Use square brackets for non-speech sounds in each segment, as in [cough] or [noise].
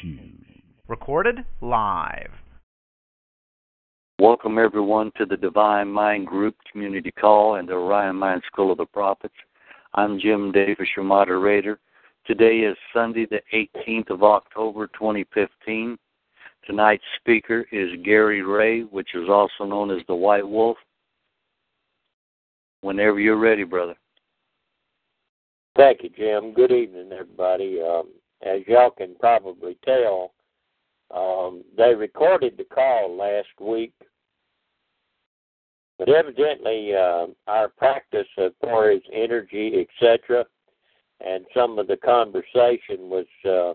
Shoes. Recorded live. Welcome, everyone, to the Divine Mind Group Community Call and the Orion Mind School of the Prophets. I'm Jim Davis, your moderator. Today is Sunday, the 18th of October, 2015. Tonight's speaker is Gary Ray, which is also known as the White Wolf. Whenever you're ready, brother. Thank you, Jim. Good evening, everybody. Um, as y'all can probably tell, um, they recorded the call last week, but evidently uh, our practice as far as energy, etc., and some of the conversation was uh,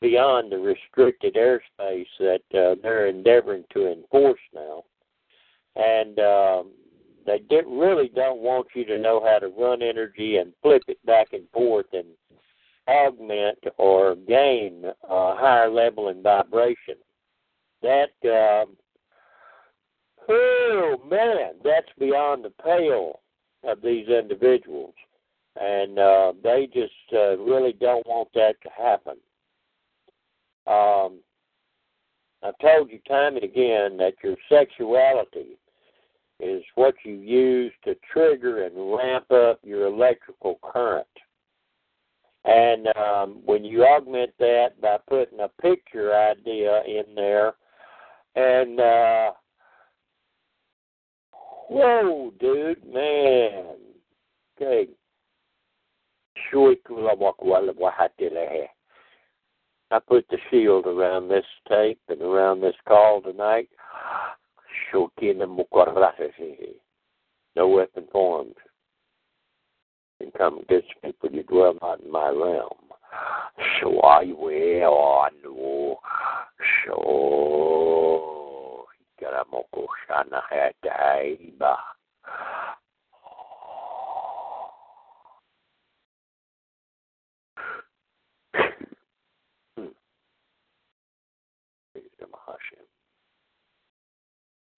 beyond the restricted airspace that uh, they're endeavoring to enforce now. And um, they did, really don't want you to know how to run energy and flip it back and forth and augment or gain a higher level in vibration. That, um, oh man, that's beyond the pale of these individuals. And uh, they just uh, really don't want that to happen. Um, I've told you time and again that your sexuality is what you use to trigger and ramp up your electrical current. And um, when you augment that by putting a picture idea in there, and uh, whoa, dude, man, okay. I put the shield around this tape and around this call tonight. No weapon formed can come against me, for you dwell not in my realm. So I will no so Garamoko Shana Hataiba.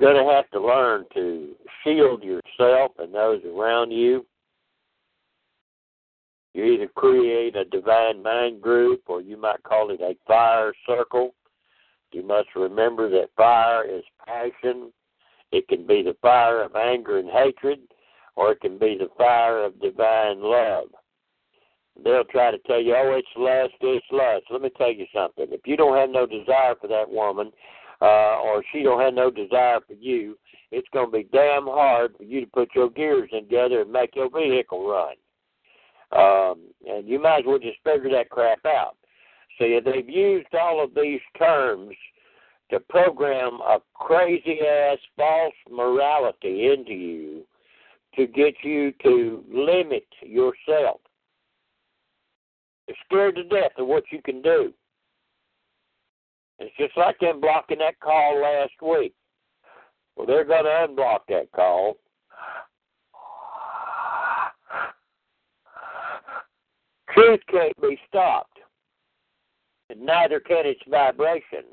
You're going to hmm. have to learn to shield yourself and those around you. You either create a divine mind group or you might call it a fire circle. You must remember that fire is passion. It can be the fire of anger and hatred, or it can be the fire of divine love. They'll try to tell you, oh, it's lust, it's lust. Let me tell you something. If you don't have no desire for that woman, uh, or she don't have no desire for you, it's going to be damn hard for you to put your gears together and make your vehicle run. Um, and you might as well just figure that crap out. See, they've used all of these terms to program a crazy ass false morality into you to get you to limit yourself. They're scared to death of what you can do. It's just like them blocking that call last week. Well, they're going to unblock that call. Truth can't be stopped, and neither can its vibration.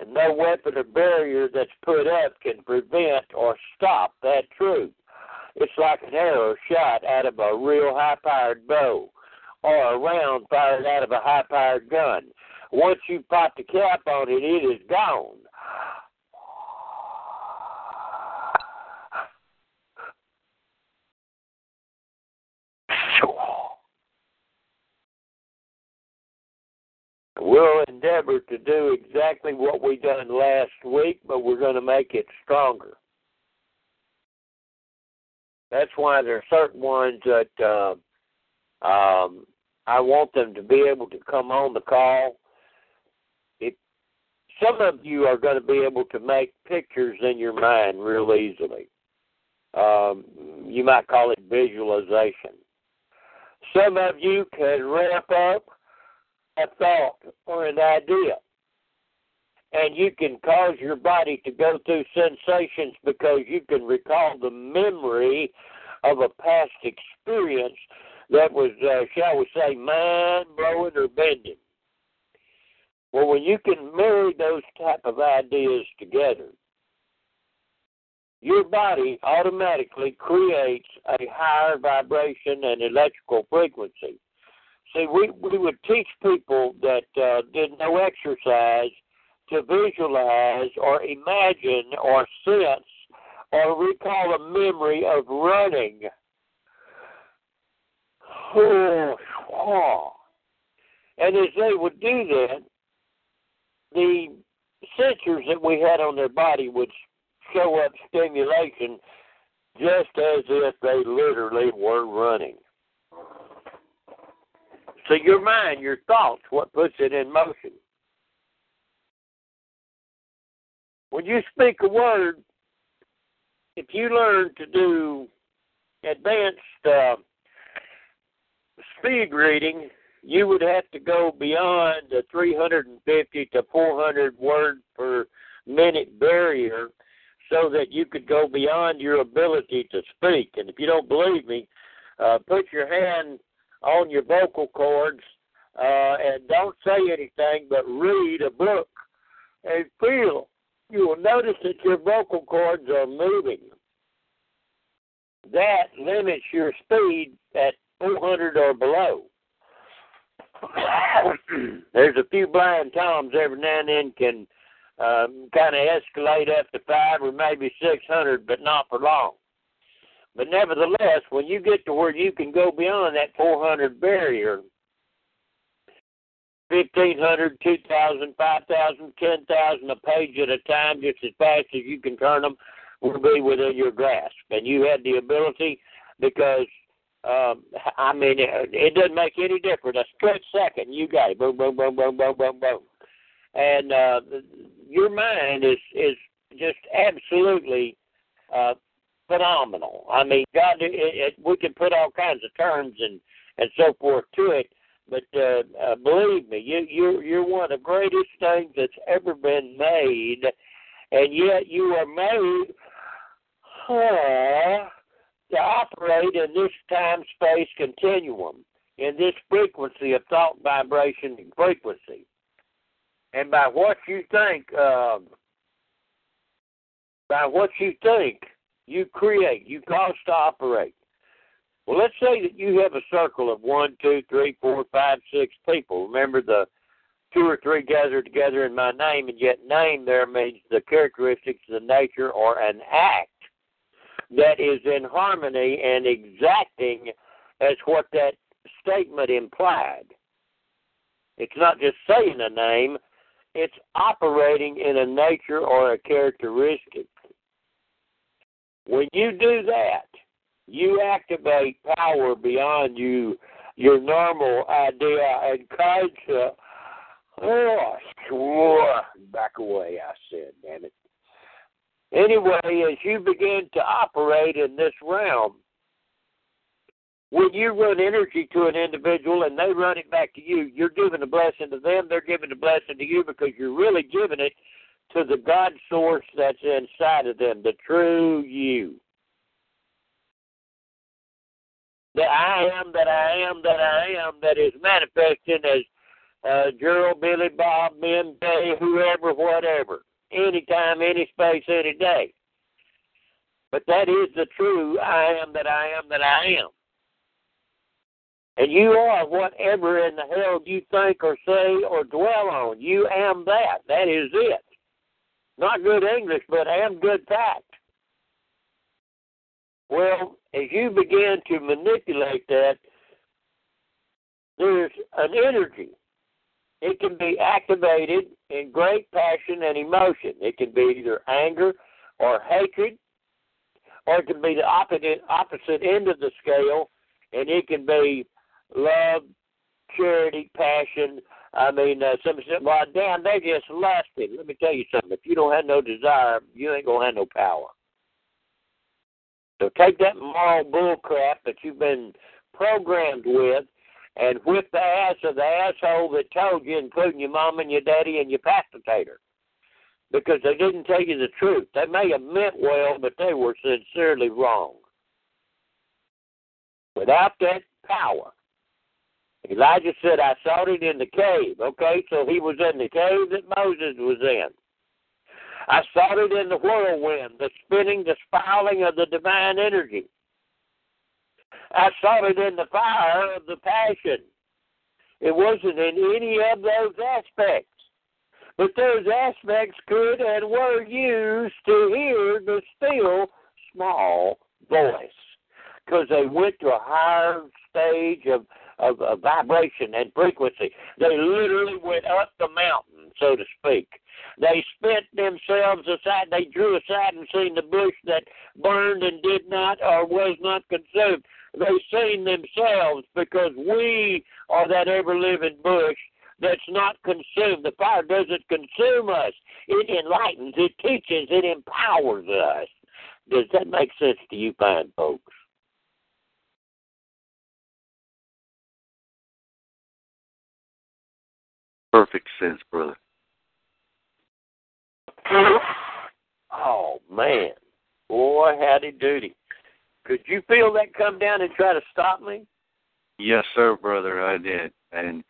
And no weapon or barrier that's put up can prevent or stop that truth. It's like an arrow shot out of a real high powered bow or a round fired out of a high powered gun. Once you pop the cap on it, it is gone. We'll endeavor to do exactly what we done last week, but we're going to make it stronger. That's why there are certain ones that uh, um, I want them to be able to come on the call. If some of you are going to be able to make pictures in your mind real easily. Um, you might call it visualization. Some of you can ramp up a thought or an idea. And you can cause your body to go through sensations because you can recall the memory of a past experience that was, uh, shall we say, mind blowing or bending. Well, when you can marry those type of ideas together, your body automatically creates a higher vibration and electrical frequency. See, we we would teach people that uh, did no exercise to visualize or imagine or sense or recall a memory of running. And as they would do that, the sensors that we had on their body would show up stimulation just as if they literally were running. So your mind, your thoughts, what puts it in motion. When you speak a word, if you learn to do advanced uh, speed reading, you would have to go beyond the 350 to 400 word per minute barrier so that you could go beyond your ability to speak. And if you don't believe me, uh, put your hand on your vocal cords uh, and don't say anything but read a book and feel. You will notice that your vocal cords are moving. That limits your speed at 400 or below. [coughs] There's a few blind toms every now and then can um, kind of escalate up to five or maybe 600, but not for long. But nevertheless, when you get to where you can go beyond that 400 barrier, 1,500, 2,000, 5,000, 10,000 a page at a time, just as fast as you can turn them, will be within your grasp. And you had the ability because, um, I mean, it, it doesn't make any difference. A split second, you got it. Boom, boom, boom, boom, boom, boom, boom. And uh, your mind is is just absolutely uh, phenomenal. I mean, God, it, it, we can put all kinds of terms and and so forth to it, but uh, uh, believe me, you you're you're one of the greatest things that's ever been made, and yet you are made uh, to operate in this time space continuum, in this frequency of thought, vibration, and frequency and by what you think, um, by what you think, you create, you cause to operate. Well, let's say that you have a circle of one, two, three, four, five, six people. Remember the two or three gathered together in my name, and yet name there means the characteristics, the nature, or an act that is in harmony and exacting as what that statement implied. It's not just saying a name, it's operating in a nature or a characteristic. When you do that, you activate power beyond you your normal idea and concept. Oh, sure. Back away, I said, damn it. Anyway, as you begin to operate in this realm, when you run energy to an individual and they run it back to you, you're giving a blessing to them, they're giving a blessing to you because you're really giving it to the God source that's inside of them, the true you. The I am that I am that I am that is manifesting as uh, Gerald, Billy, Bob, Ben, Day, whoever, whatever, anytime, any space, any day. But that is the true I am that I am that I am. And you are whatever in the hell you think or say or dwell on. You am that. That is it. Not good English, but am good fact. Well, as you begin to manipulate that, there's an energy. It can be activated in great passion and emotion. It can be either anger or hatred, or it can be the opposite opposite end of the scale, and it can be love, charity, passion. I mean, uh, some say, well, damn, they just lusted. Let me tell you something. If you don't have no desire, you ain't gonna have no power. So take that moral bull crap that you've been programmed with and whip the ass of the asshole that told you, including your mom and your daddy and your pastor, because they didn't tell you the truth. They may have meant well, but they were sincerely wrong. Without that power, Elijah said, I saw it in the cave. Okay, so he was in the cave that Moses was in. I saw it in the whirlwind, the spinning, the spiraling of the divine energy. I saw it in the fire of the passion. It wasn't in any of those aspects. But those aspects could and were used to hear the still small voice because they went to a higher stage of, of, of vibration and frequency. They literally went up the mountain, so to speak. They spent themselves aside. They drew aside and seen the bush that burned and did not or was not consumed. They seen themselves because we are that ever living bush that's not consumed. The fire doesn't consume us. It enlightens, it teaches, it empowers us. Does that make sense to you, fine folks? Perfect sense, brother. Oh man, boy, howdy doody. Could you feel that come down and try to stop me? Yes, sir, brother. I did, and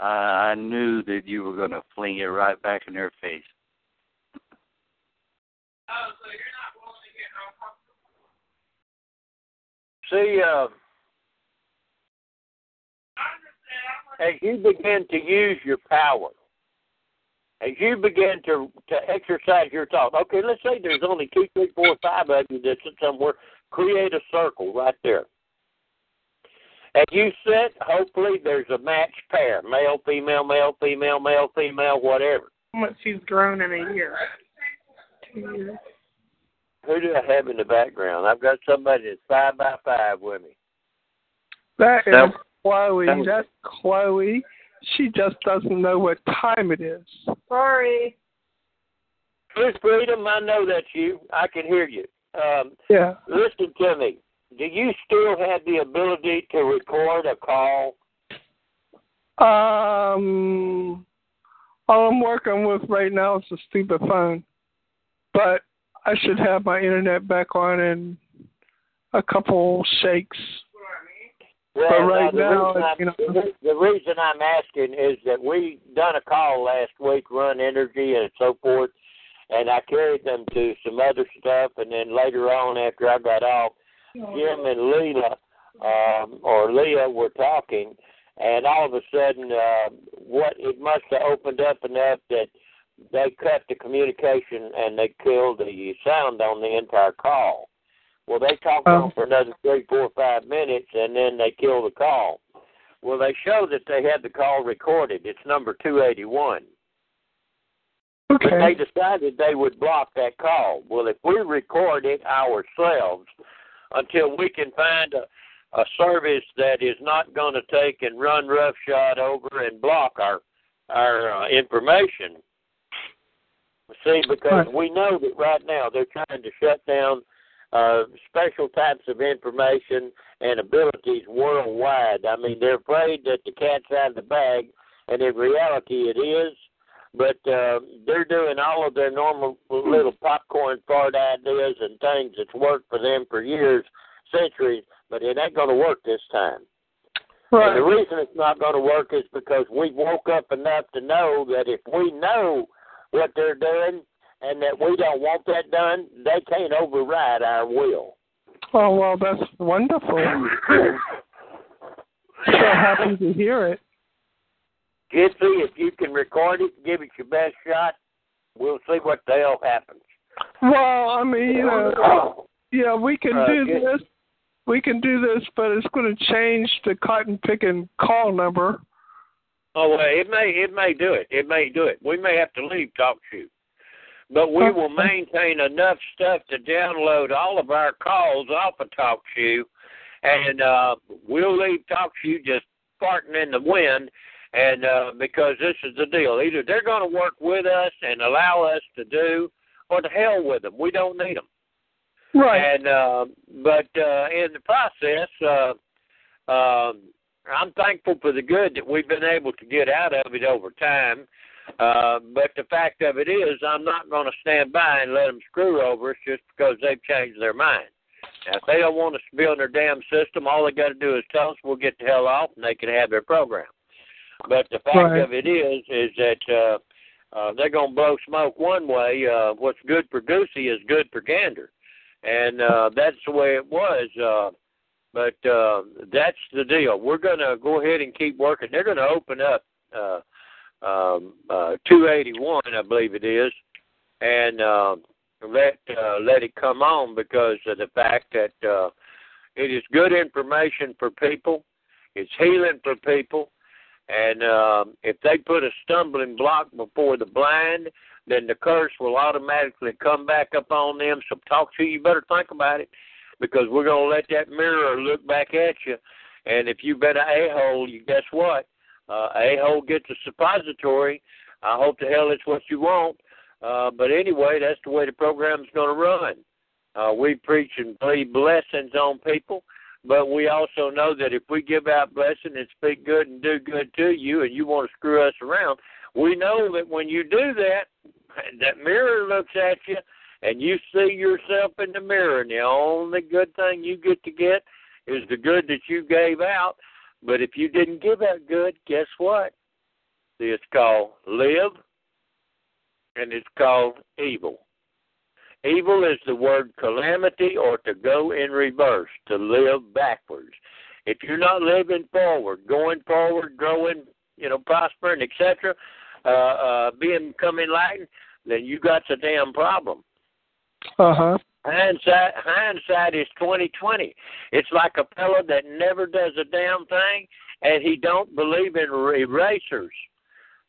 I, I knew that you were going to fling it right back in their face. See, uh, as you begin to use your power, as you begin to to exercise your thought. Okay, let's say there's only two, three, four, five of you that sit somewhere. Create a circle right there. As you sit, hopefully there's a matched pair: male, female, male, female, male, female, whatever. How much she's grown in a year? Two years. Who do I have in the background? I've got somebody that's five by five with me. That is That- Chloe. that was- That's Chloe. She just doesn't know what time it is. Sorry. Miss Freedom, I know that's you. I can hear you. Um, Yeah. listen to me. Do you still have the ability to record a call? Um, all I'm working with right now is a stupid phone, but I should have my internet back on in a couple shakes. Well, But right the now, reason you know- the, the reason I'm asking is that we done a call last week, run energy and so forth, and I carried them to some other stuff, and then later on, after I got off, Jim and Leela, um, or Leah, were talking, and all of a sudden, uh, what it must have opened up enough that they cut the communication and they killed the sound on the entire call. Well, they talked Oh. on for another three, four, five minutes, and then they killed the call. Well, they show that they had the call recorded. It's number 281. Okay. But they decided they would block that call. Well, if we record it ourselves until we can find a, a service that is not going to take and run roughshod over and block our our uh, information. See, because Right. we know that right now they're trying to shut down uh, special types of information and abilities worldwide. I mean, they're afraid that the cat's out of the bag, and in reality, it is. But uh, they're doing all of their normal little popcorn fart ideas and things that's worked for them for years, centuries, but it ain't going to work this time. And the reason it's not going to work is because we woke up enough to know that if we know what they're doing and that we don't want that done, they can't override our will. Oh well, that's wonderful. [coughs] So happy to hear it. Jitsi, if you can record it, give it your best shot. We'll see what the hell happens. Well, I mean, you know, [coughs] yeah, we can Uh, do good. this. We can do this, but it's going to change the cotton picking call number. Oh well, it may it may do it. It may do it. We may have to leave Talk Shoe, but we will maintain enough stuff to download all of our calls off of Talk Shoe, and uh, we'll leave Talk Shoe just farting in the wind. And uh, because this is the deal, either they're going to work with us and allow us to do, or the hell with them. We don't need them. Right. And uh, but uh, in the process, uh, um, I'm thankful for the good that we've been able to get out of it over time. Uh, but the fact of it is, I'm not going to stand by and let them screw over us just because they've changed their mind. Now, if they don't want us to be on their damn system, all they got to do is tell us we'll get the hell off and they can have their program. But the fact Right. of it is, is that uh, uh, they're going to blow smoke one way. Uh, what's good for Goosey is good for Gander and uh, that's the way it was. Uh, But uh, that's the deal. We're going to go ahead and keep working. They're going to open up uh, um, uh, 281, I believe it is, and uh, let uh, let it come on because of the fact that uh, it is good information for people. It's healing for people. And um, if they put a stumbling block before the blind, then the curse will automatically come back up on them. So talk to you, you better think about it because we're to let that mirror look back at you. And if you've been an a-hole, you guess what? Uh, a-hole gets a suppository. I hope to hell it's what you want. Uh, but anyway, that's the way the program's going to run. Uh, we preach and believe blessings on people, but we also know that if we give out blessing and speak good and do good to you, and you want to screw us around, we know that when you do that, [laughs] that mirror looks at you, and you see yourself in the mirror, and the only good thing you get to get is the good that you gave out. But if you didn't give out good, guess what? It's called live, and it's called evil. Evil is the word calamity or to go in reverse, to live backwards. If you're not living forward, going forward, growing, you know, prospering, etc., uh, uh, being becoming enlightened, then you got a damn problem. Uh huh. Hindsight, hindsight is twenty twenty. It's like a fellow that never does a damn thing, and he don't believe in erasers.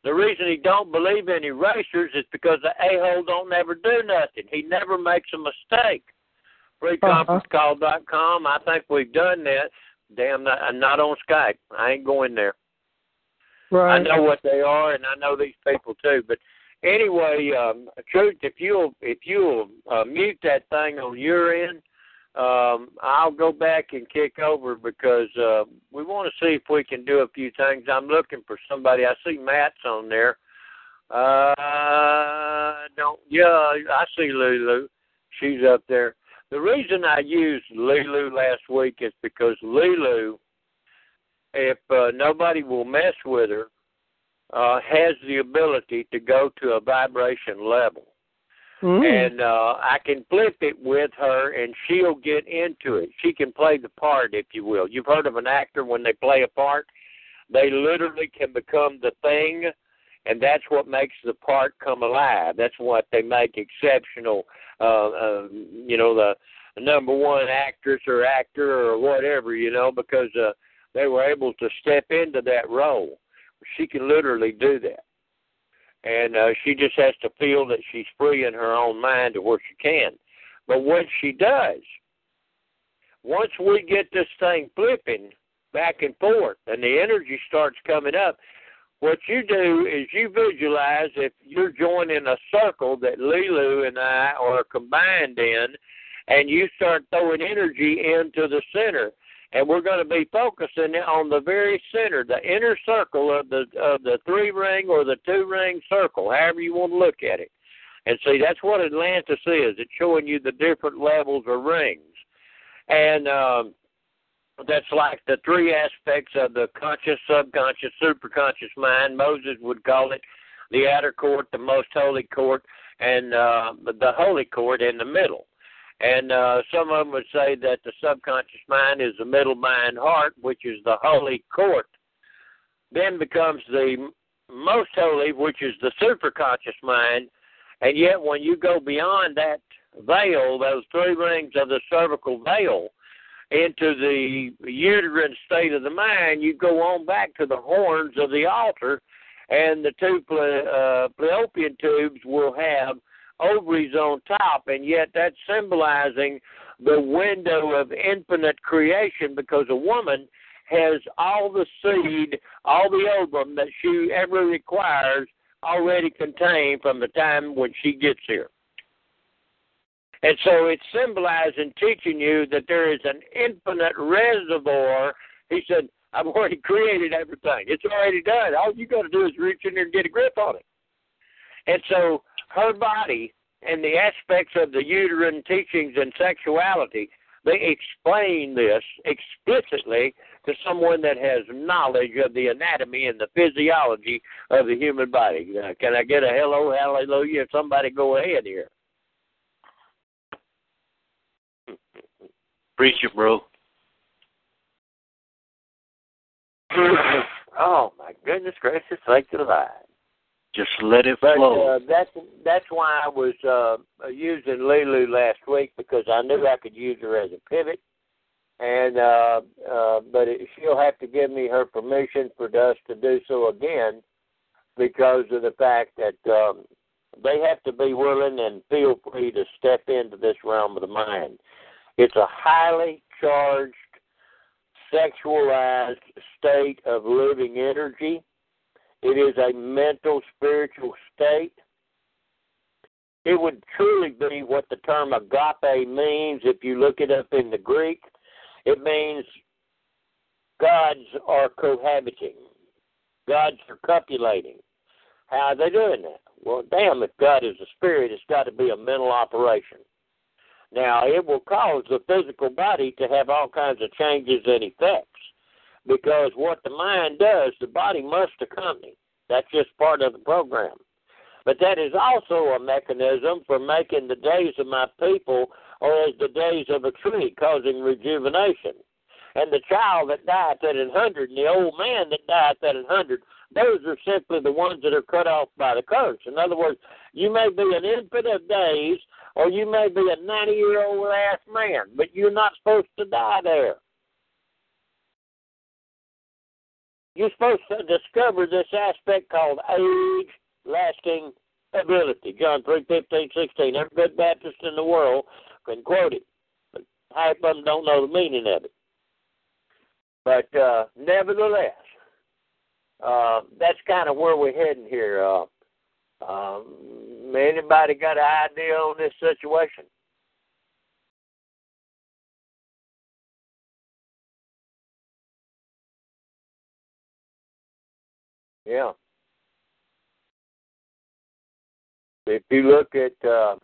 The reason he don't believe in erasers is because the a-hole don't never do nothing. He never makes a mistake. FreeConferenceCall.com. Uh-huh. I think we've done that. Damn, I'm not on Skype. I ain't going there. Right. I know what they are, and I know these people too. But anyway, um, truth, if you'll if you'll uh, mute that thing on your end, um, I'll go back and kick over because uh, we want to see if we can do a few things. I'm looking for somebody. I see Matt's on there. Uh, don't yeah, I see Lulu. She's up there. The reason I used Lulu last week is because Lulu, if uh, nobody will mess with her, uh, has the ability to go to a vibration level. Mm. And uh, I can flip it with her, and she'll get into it. She can play the part, if you will. You've heard of an actor when they play a part; they literally can become the thing, and that's what makes the part come alive. That's what they make exceptional. Uh, uh, you know, the number one actress or actor or whatever. You know, because uh, they were able to step into that role. She can literally do that and uh, she just has to feel that she's free in her own mind to where she can. But when she does, once we get this thing flipping back and forth, and the energy starts coming up, what you do is you visualize if you're joining a circle that Lulu and I are combined in, and you start throwing energy into the center and we're going to be focusing on the very center, the inner circle of the of the three ring or the two ring circle, however you want to look at it. And see, that's what Atlantis is. It's showing you the different levels of rings, and um, that's like the three aspects of the conscious, subconscious, superconscious mind. Moses would call it the outer court, the most holy court, and uh, the holy court in the middle. And uh, some of them would say that the subconscious mind is the middle mind heart, which is the holy court. Then becomes the most holy, which is the superconscious mind. And yet, when you go beyond that veil, those three rings of the cervical veil, into the uterine state of the mind, you go on back to the horns of the altar, and the two ple- uh, tubes will have ovaries on top, and yet that's symbolizing the window of infinite creation because a woman has all the seed, all the ovum that she ever requires already contained from the time when she gets here. And so it's symbolizing, teaching you that there is an infinite reservoir. He said, I've already created everything. It's already done. All you got to do is reach in there and get a grip on it. And so her body and the aspects of the uterine teachings and sexuality, they explain this explicitly to someone that has knowledge of the anatomy and the physiology of the human body. Uh, can I get a hello, hallelujah? Somebody go ahead here. [laughs] Preach it, bro. [coughs] oh my goodness gracious, thank you, alive. Just let it But flow. uh, that's that's why I was uh, using Lulu last week because I knew I could use her as a pivot, and uh, uh, but it, she'll have to give me her permission for us to do so again because of the fact that um, they have to be willing and feel free to step into this realm of the mind. It's a highly charged, sexualized state of living energy. It is a mental, spiritual state. It would truly be what the term agape means if you look it up in the Greek. It means gods are cohabiting, gods are copulating. How are they doing that? Well, damn, if God is a spirit, it's got to be a mental operation. Now, it will cause the physical body to have all kinds of changes and effects because what the mind does, the body must accompany. That's just part of the program. But that is also a mechanism for making the days of my people or as the days of a tree, causing rejuvenation. And the child that died at a hundred and the old man that died at a hundred, those are simply the ones that are cut off by the curse. In other words, you may be an infant of days or you may be a 90 year old ass man, but you're not supposed to die there. You're supposed to discover this aspect called age lasting ability. John three fifteen sixteen. Every good Baptist in the world can quote it, but half of them don't know the meaning of it. But uh, nevertheless, uh, that's kind of where we're heading here. Uh, um, anybody got an idea on this situation? Yeah. If you look at uh,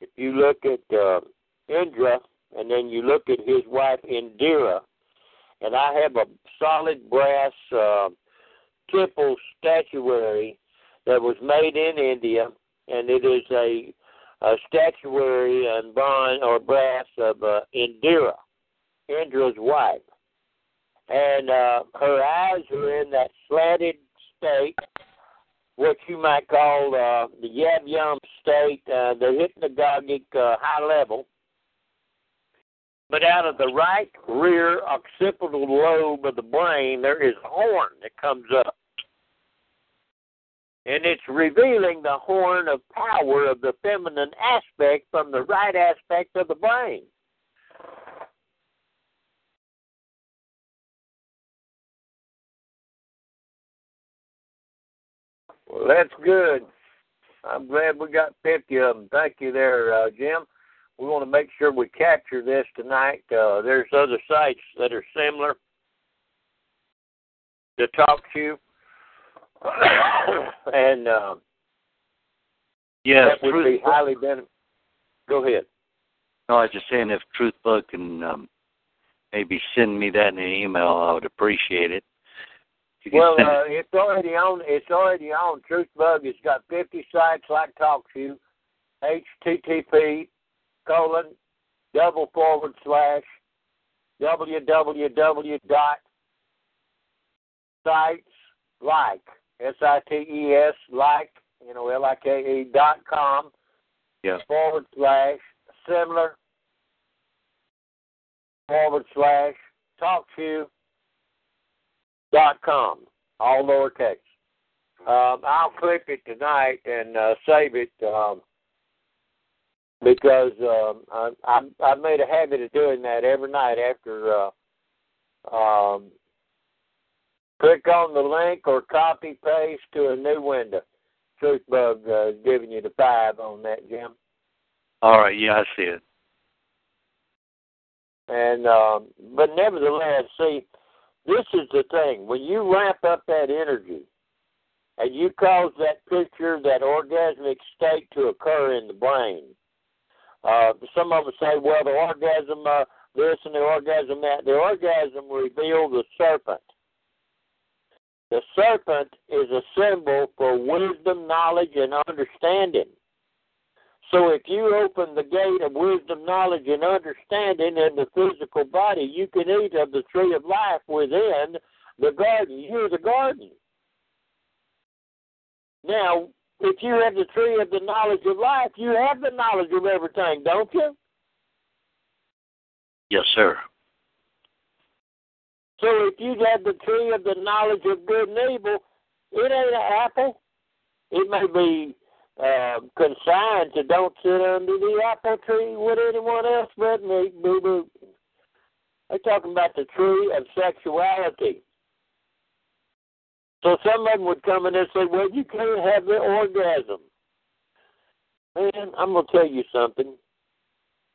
if you look at uh, Indra and then you look at his wife Indira, and I have a solid brass uh, temple statuary that was made in India, and it is a, a statuary in bronze or brass of uh, Indira, Indra's wife, and uh, her eyes are in that slanted state, what you might call uh, the yab yum state, uh, the hypnagogic uh, high level. But out of the right rear occipital lobe of the brain, there is a horn that comes up. And it's revealing the horn of power of the feminine aspect from the right aspect of the brain. Well, that's good. I'm glad we got 50 of them. Thank you there, uh, Jim. We want to make sure we capture this tonight. Uh, there's other sites that are similar to talk to, [coughs] and uh, Yes, that would be highly beneficial. Go ahead. No, I was just saying if Truthbug can um, maybe send me that in an email, I would appreciate it. Well, uh, it's already on. It's already on. Truthbug has got 50 sites like TalkShoe. HTTP colon double forward slash www dot sites like s i t e s like you know l i k e dot com yeah. forward slash similar forward slash talkshoe dot com, all lowercase. Um, I'll clip it tonight and uh, save it um, because um, I, I I made a habit of doing that every night after. Uh, um, click on the link or copy paste to a new window. Truthbug uh, is giving you the five on that, Jim. All right, yeah, I see it. And um, but nevertheless, see, this is the thing. When you ramp up that energy and you cause that picture, that orgasmic state to occur in the brain, uh, some of them say, well, the orgasm, uh, this and the orgasm that. The orgasm reveals the serpent. The serpent is a symbol for wisdom, knowledge, and understanding. So if you open the gate of wisdom, knowledge, and understanding in the physical body, you can eat of the tree of life within the garden. You're the garden. Now, if you have the tree of the knowledge of life, you have the knowledge of everything, don't you? Yes, sir. So if you have the tree of the knowledge of good and evil, it ain't an apple. It may be uh, consigned to don't sit under the apple tree with anyone else but me, boo boo. They're talking about the tree of sexuality. So some of them would come in and say, well, you can't have the orgasm. Man, I'm going to tell you something.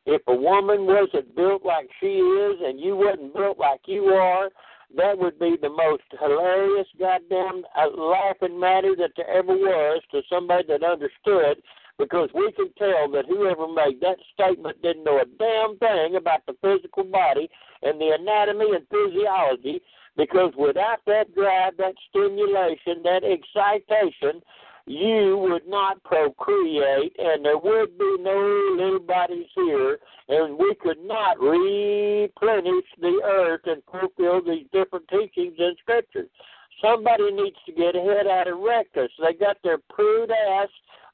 If a woman wasn't built like she is and you wasn't built like you are, that would be the most hilarious goddamn uh, laughing matter that there ever was to somebody that understood because we can tell that whoever made that statement didn't know a damn thing about the physical body and the anatomy and physiology because without that drive, that stimulation, that excitation, you would not procreate and there would be no little bodies here and we could not replenish the earth and fulfill these different teachings in scripture. Somebody needs to get ahead out of rectus. They got their prude ass,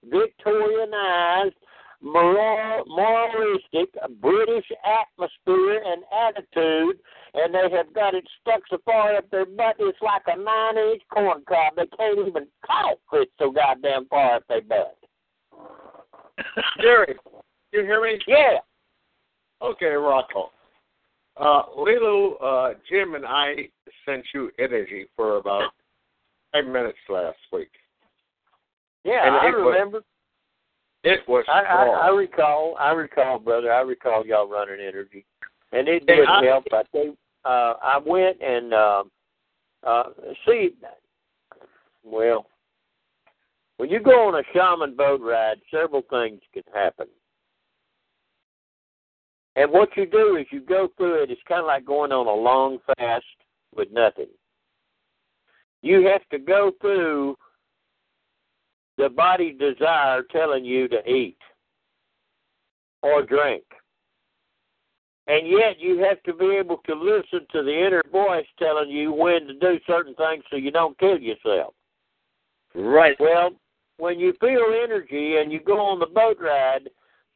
Victorianized, moral, moralistic British atmosphere and attitude, and they have got it stuck so far up their butt it's like a nine inch corn cob. They can't even cough it so goddamn far up their butt. [laughs] Jerry, you hear me? Yeah. Okay, Rocco. Uh, Lilo, uh, Jim, and I sent you energy for about five minutes last week. Yeah, And I it was- remember. It was I, I, I recall, I recall, brother. I recall y'all running energy, and it did I- help. I think uh, I went and uh, uh, see. Well, when you go on a shaman boat ride, several things can happen. And what you do is you go through it. It's kind of like going on a long fast with nothing. You have to go through the body desire telling you to eat or drink. And yet you have to be able to listen to the inner voice telling you when to do certain things so you don't kill yourself. Right. Well, when you feel energy and you go on the boat ride,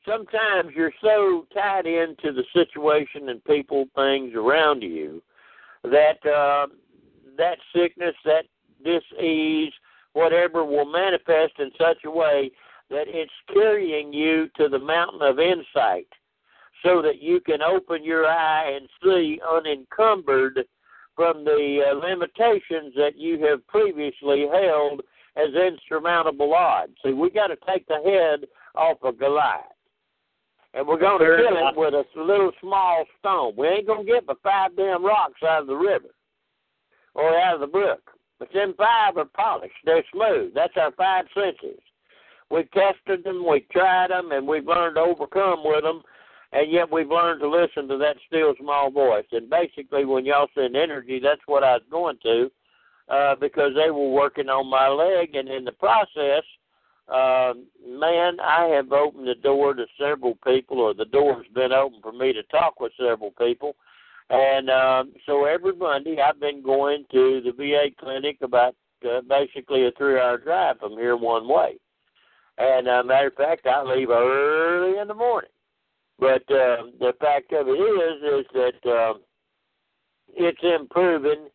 sometimes you're so tied into the situation and people, things around you that uh, that sickness, that dis-ease, whatever will manifest in such a way that it's carrying you to the mountain of insight so that you can open your eye and see unencumbered from the uh, limitations that you have previously held as insurmountable odds. See, we got to take the head off of Goliath. And we're going to kill it with a little small stone. We ain't going to get but five damn rocks out of the river or out of the brook. But them five are polished. They're smooth. That's our five senses. We've tested them, we've tried them, and we've learned to overcome with them. And yet we've learned to listen to that still small voice. And basically, when y'all send energy, that's what I was going to, uh, because they were working on my leg. And in the process, uh, man, I have opened the door to several people, or the door's been open for me to talk with several people. And um, so every Monday, I've been going to the VA clinic about uh, basically a three-hour drive from here one way. And uh, matter of fact, I leave early in the morning. But uh, the fact of it is, is that uh, it's improving,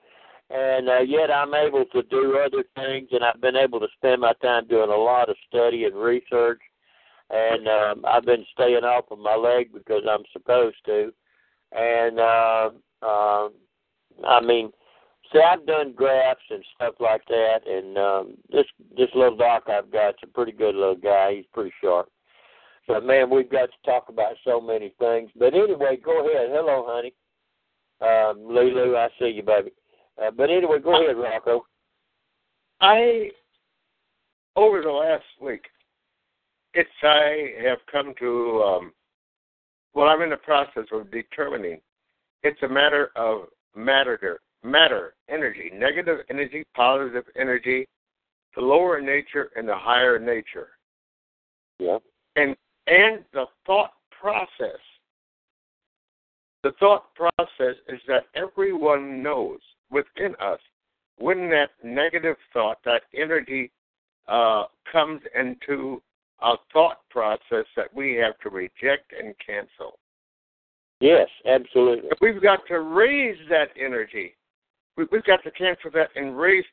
and uh, yet I'm able to do other things, and I've been able to spend my time doing a lot of study and research. And um, I've been staying off of my leg because I'm supposed to. And uh, uh, I mean, see, I've done graphs and stuff like that, and um, this this little doc I've got's a pretty good little guy. He's pretty sharp. But man, we've got to talk about so many things. But anyway, go ahead. Hello, honey. Um, Lulu, I see you, baby. Uh, but anyway, go ahead, Rocco. I, over the last week, it's I have come to, um, well, I'm in the process of determining. It's a matter of matter, matter, energy, negative energy, positive energy, the lower nature and the higher nature, Yeah. and and the thought process. The thought process is that everyone knows within us when that negative thought, that energy, uh, comes into a thought process that we have to reject and cancel. Yes, absolutely. We've got to raise that energy. We've got to cancel that and raise.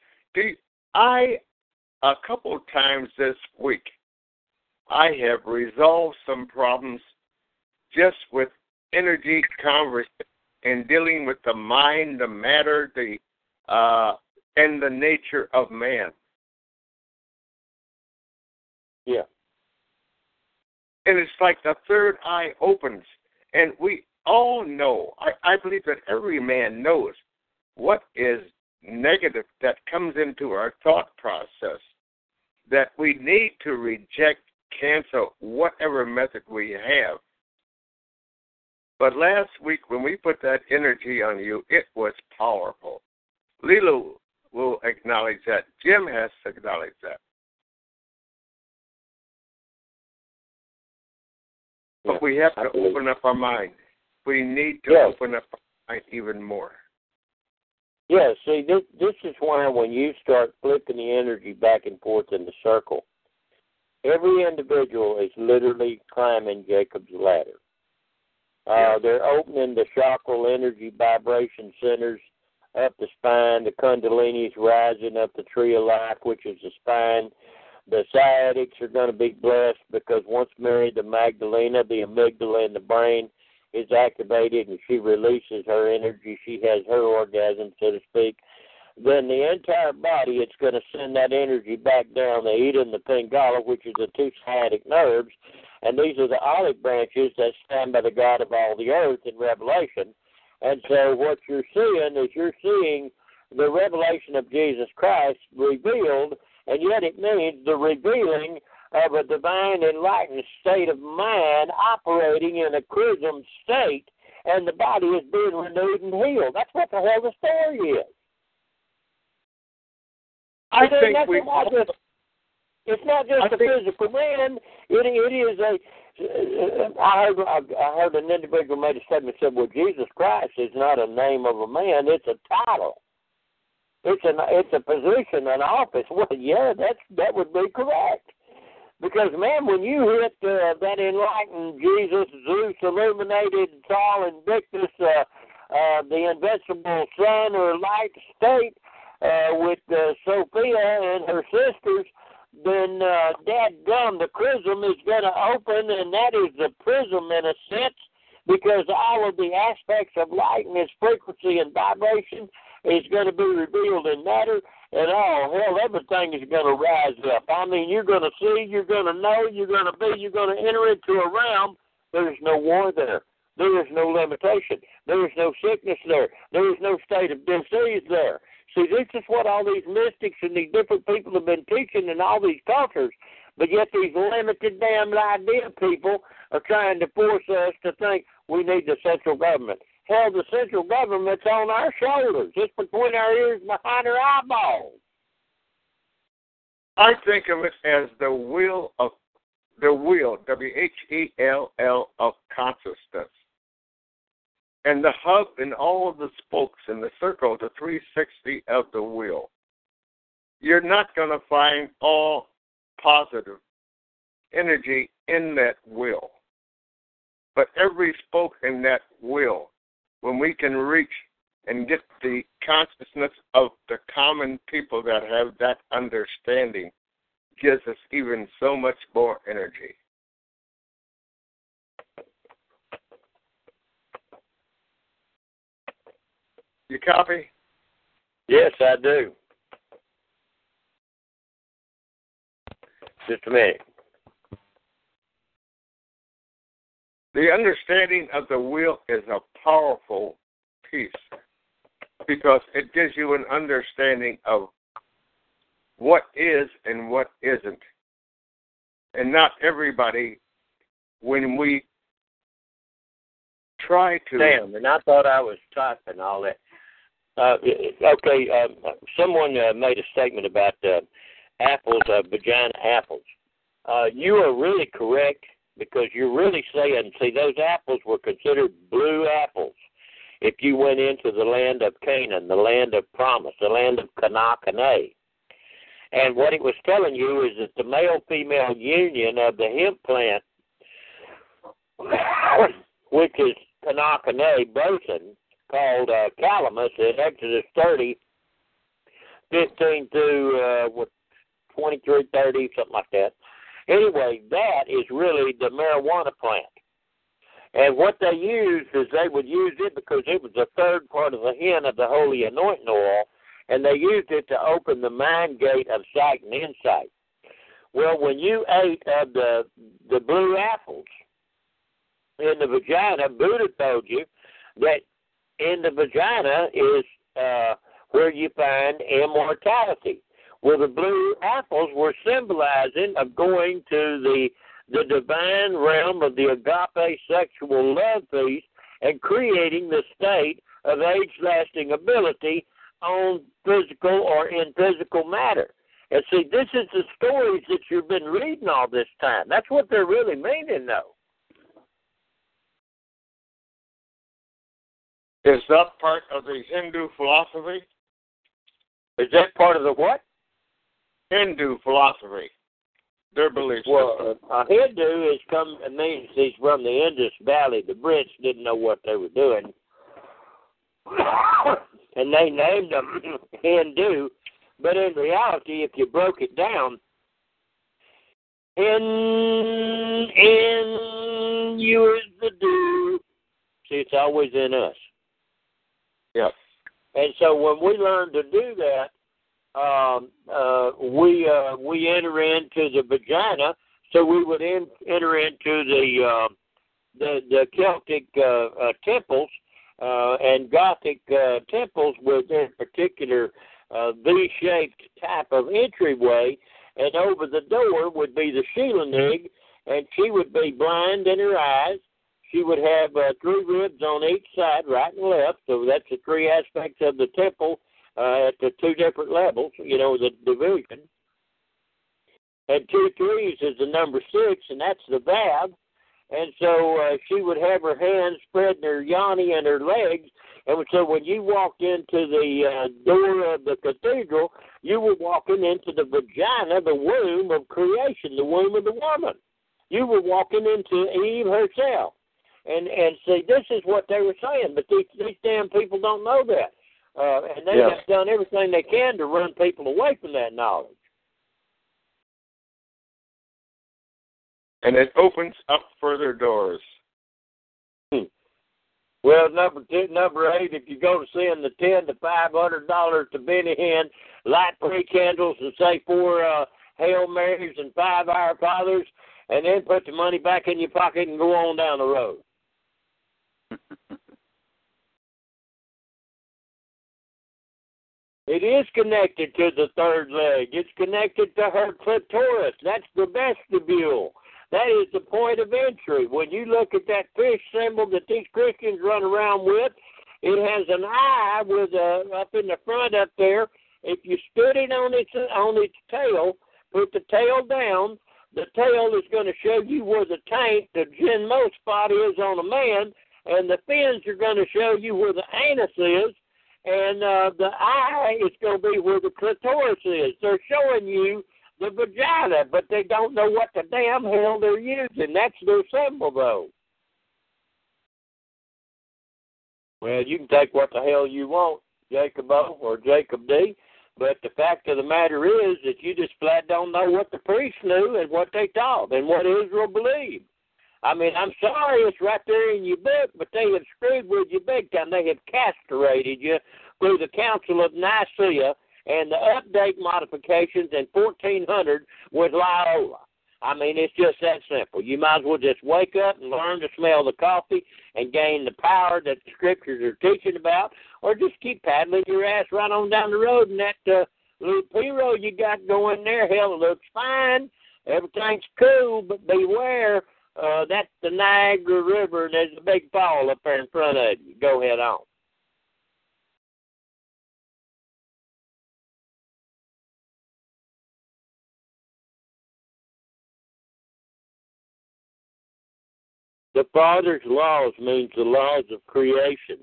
I, a couple of times this week, I have resolved some problems just with energy conversation and dealing with the mind, the matter, the uh, and the nature of man. Yeah. And it's like the third eye opens, and we all know. I, I believe that every man knows what is negative that comes into our thought process that we need to reject, cancel whatever method we have. But last week, when we put that energy on you, it was powerful. Lilo will acknowledge that. Jim has acknowledged that. But we have to open up our mind. We need to yes. open up our mind even more. Yeah, see, this this is why when you start flipping the energy back and forth in the circle, every individual is literally climbing Jacob's ladder. Uh, they're opening the chakral energy vibration centers up the spine. The kundalini's rising up the tree of life, which is the spine. The sciatics are going to be blessed because once married the Magdalena, the amygdala in the brain is activated and she releases her energy. She has her orgasm, so to speak. Then the entire body, it's going to send that energy back down the Ida and the Pingala, which is the two sciatic nerves. And these are the olive branches that stand by the God of all the earth in Revelation. And so what you're seeing is you're seeing the revelation of Jesus Christ revealed, and yet it means the revealing of a divine enlightened state of mind operating in a chrism state, and the body is being renewed and healed. That's what the hell the story is. I think we. Not just, it's not just I a think, physical man. It it is a. I heard I heard an individual made a statement said, "Well, Jesus Christ is not a name of a man; it's a title. It's an it's a position, an office." Well, yeah, that's that would be correct. Because man, when you hit uh, that enlightened Jesus, Zeus, illuminated, Sol Invictus, uh, uh, the invincible sun or light state uh, with uh, Sophia and her sisters, then uh, Dad gum, the chrism is going to open, and that is the prism in a sense, because all of the aspects of light and its frequency and vibration is going to be revealed in matter, and all. hell, everything is going to rise up. I mean, you're going to see, you're going to know, you're going to be, you're going to enter into a realm. There's no war there. There is no limitation. There is no sickness there. There is no state of disease there. See, this is what all these mystics and these different people have been teaching and all these cultures. But yet these limited damn idea people are trying to force us to think we need the central government. Hell, the central government's on our shoulders. It's between our ears and behind our eyeballs. I think of it as the wheel of the wheel, W H E L L of consciousness. And the hub and all of the spokes in the circle, the 360 of the wheel. You're not going to find all positive energy in that wheel. But every spoke in that wheel, when we can reach and get the consciousness of the common people that have that understanding, gives us even so much more energy. You copy? Yes, I do. Just a minute. The understanding of the will is a powerful piece because it gives you an understanding of what is and what isn't. And not everybody, when we try to. Damn, and I thought I was typing all that. Uh, okay, uh, someone uh, made a statement about uh, apples, uh, vagina apples. Uh, you are really correct because you're really saying, see, those apples were considered blue apples. if you went into the land of Canaan, the land of promise, the land of Kanakane. And what it was telling you is that the male female union of the hemp plant, [coughs] which is Kanakane boson, called uh, calamus in Exodus 30, 15 through uh, what, 23, 30, something like that. Anyway, that is really the marijuana plant. And what they used is they would use it because it was the third part of the hen of the holy anointing oil, and they used it to open the mind gate of sight and insight. Well, when you ate of the the blue apples in the vagina, Buddha told you that in the vagina is uh, where you find immortality. Well, the blue apples were symbolizing of going to the the divine realm of the agape sexual love feast and creating the state of age lasting ability on physical or in physical matter. And see, this is the stories that you've been reading all this time. That's what they're really meaning, though. Is that part of the Hindu philosophy? Is that part of the what? Hindu philosophy. Their belief Well, system. a Hindu is come it means he's from the Indus Valley. The Brits didn't know what they were doing, [coughs] and they named them [coughs] Hindu. But in reality, if you broke it down, in in you is the do. See, it's always in us. Yes. And so when we learn to do that, um, uh, we uh, we enter into the vagina. So we would in, enter into the uh, the the Celtic uh, uh, temples uh, and Gothic uh, temples with their particular uh, V-shaped type of entryway, and over the door would be the Sheelanig, and she would be blind in her eyes. She would have uh, three ribs on each side, right and left. So that's the three aspects of the temple uh, at the two different levels, you know, the division. And two threes is the number six, and that's the Vav. And so uh, she would have her hands spreading her yoni and her legs. And so when you walked into the uh, door of the cathedral, you were walking into the vagina, the womb of creation, the womb of the woman. You were walking into Eve herself. And and see, this is what they were saying, but these these damn people don't know that. Uh, and they Yes. have done everything they can to run people away from that knowledge. And it opens up further doors. Well, number two, number eight, if you go to send the ten to five hundred dollars to Benny Hinn, light three candles and say four uh, Hail Marys and five Our Fathers, and then put the money back in your pocket and go on down the road. [laughs] It is connected to the third leg. It's connected to her clitoris. That's the vestibule. That is the point of entry. When you look at that fish symbol that these Christians run around with, it has an eye with a up in the front up there. If you stood it on its on its tail, put the tail down, the tail is going to show you where the taint, the gin mo spot is on a man, and the fins are going to show you where the anus is, and uh, the eye is going to be where the clitoris is. They're showing you the vagina, but they don't know what the damn hell they're using. That's their symbol, though. Well, you can take what the hell you want, Jacob O or Jacob D. But the fact of the matter is that you just flat don't know what the priests knew and what they taught and what Israel believed. I mean, I'm sorry it's right there in your book, but they have screwed with you big time. They have castrated you through the Council of Nicaea and the update modifications in 1400 with Loyola. I mean, it's just that simple. You might as well just wake up and learn to smell the coffee and gain the power that the scriptures are teaching about, or just keep paddling your ass right on down the road in that uh, little P road you got going there. Hell, it looks fine. Everything's cool, but beware. Uh, that's the Niagara River, and there's a big fall up there in front of you. Go ahead on. The Father's laws means the laws of creation.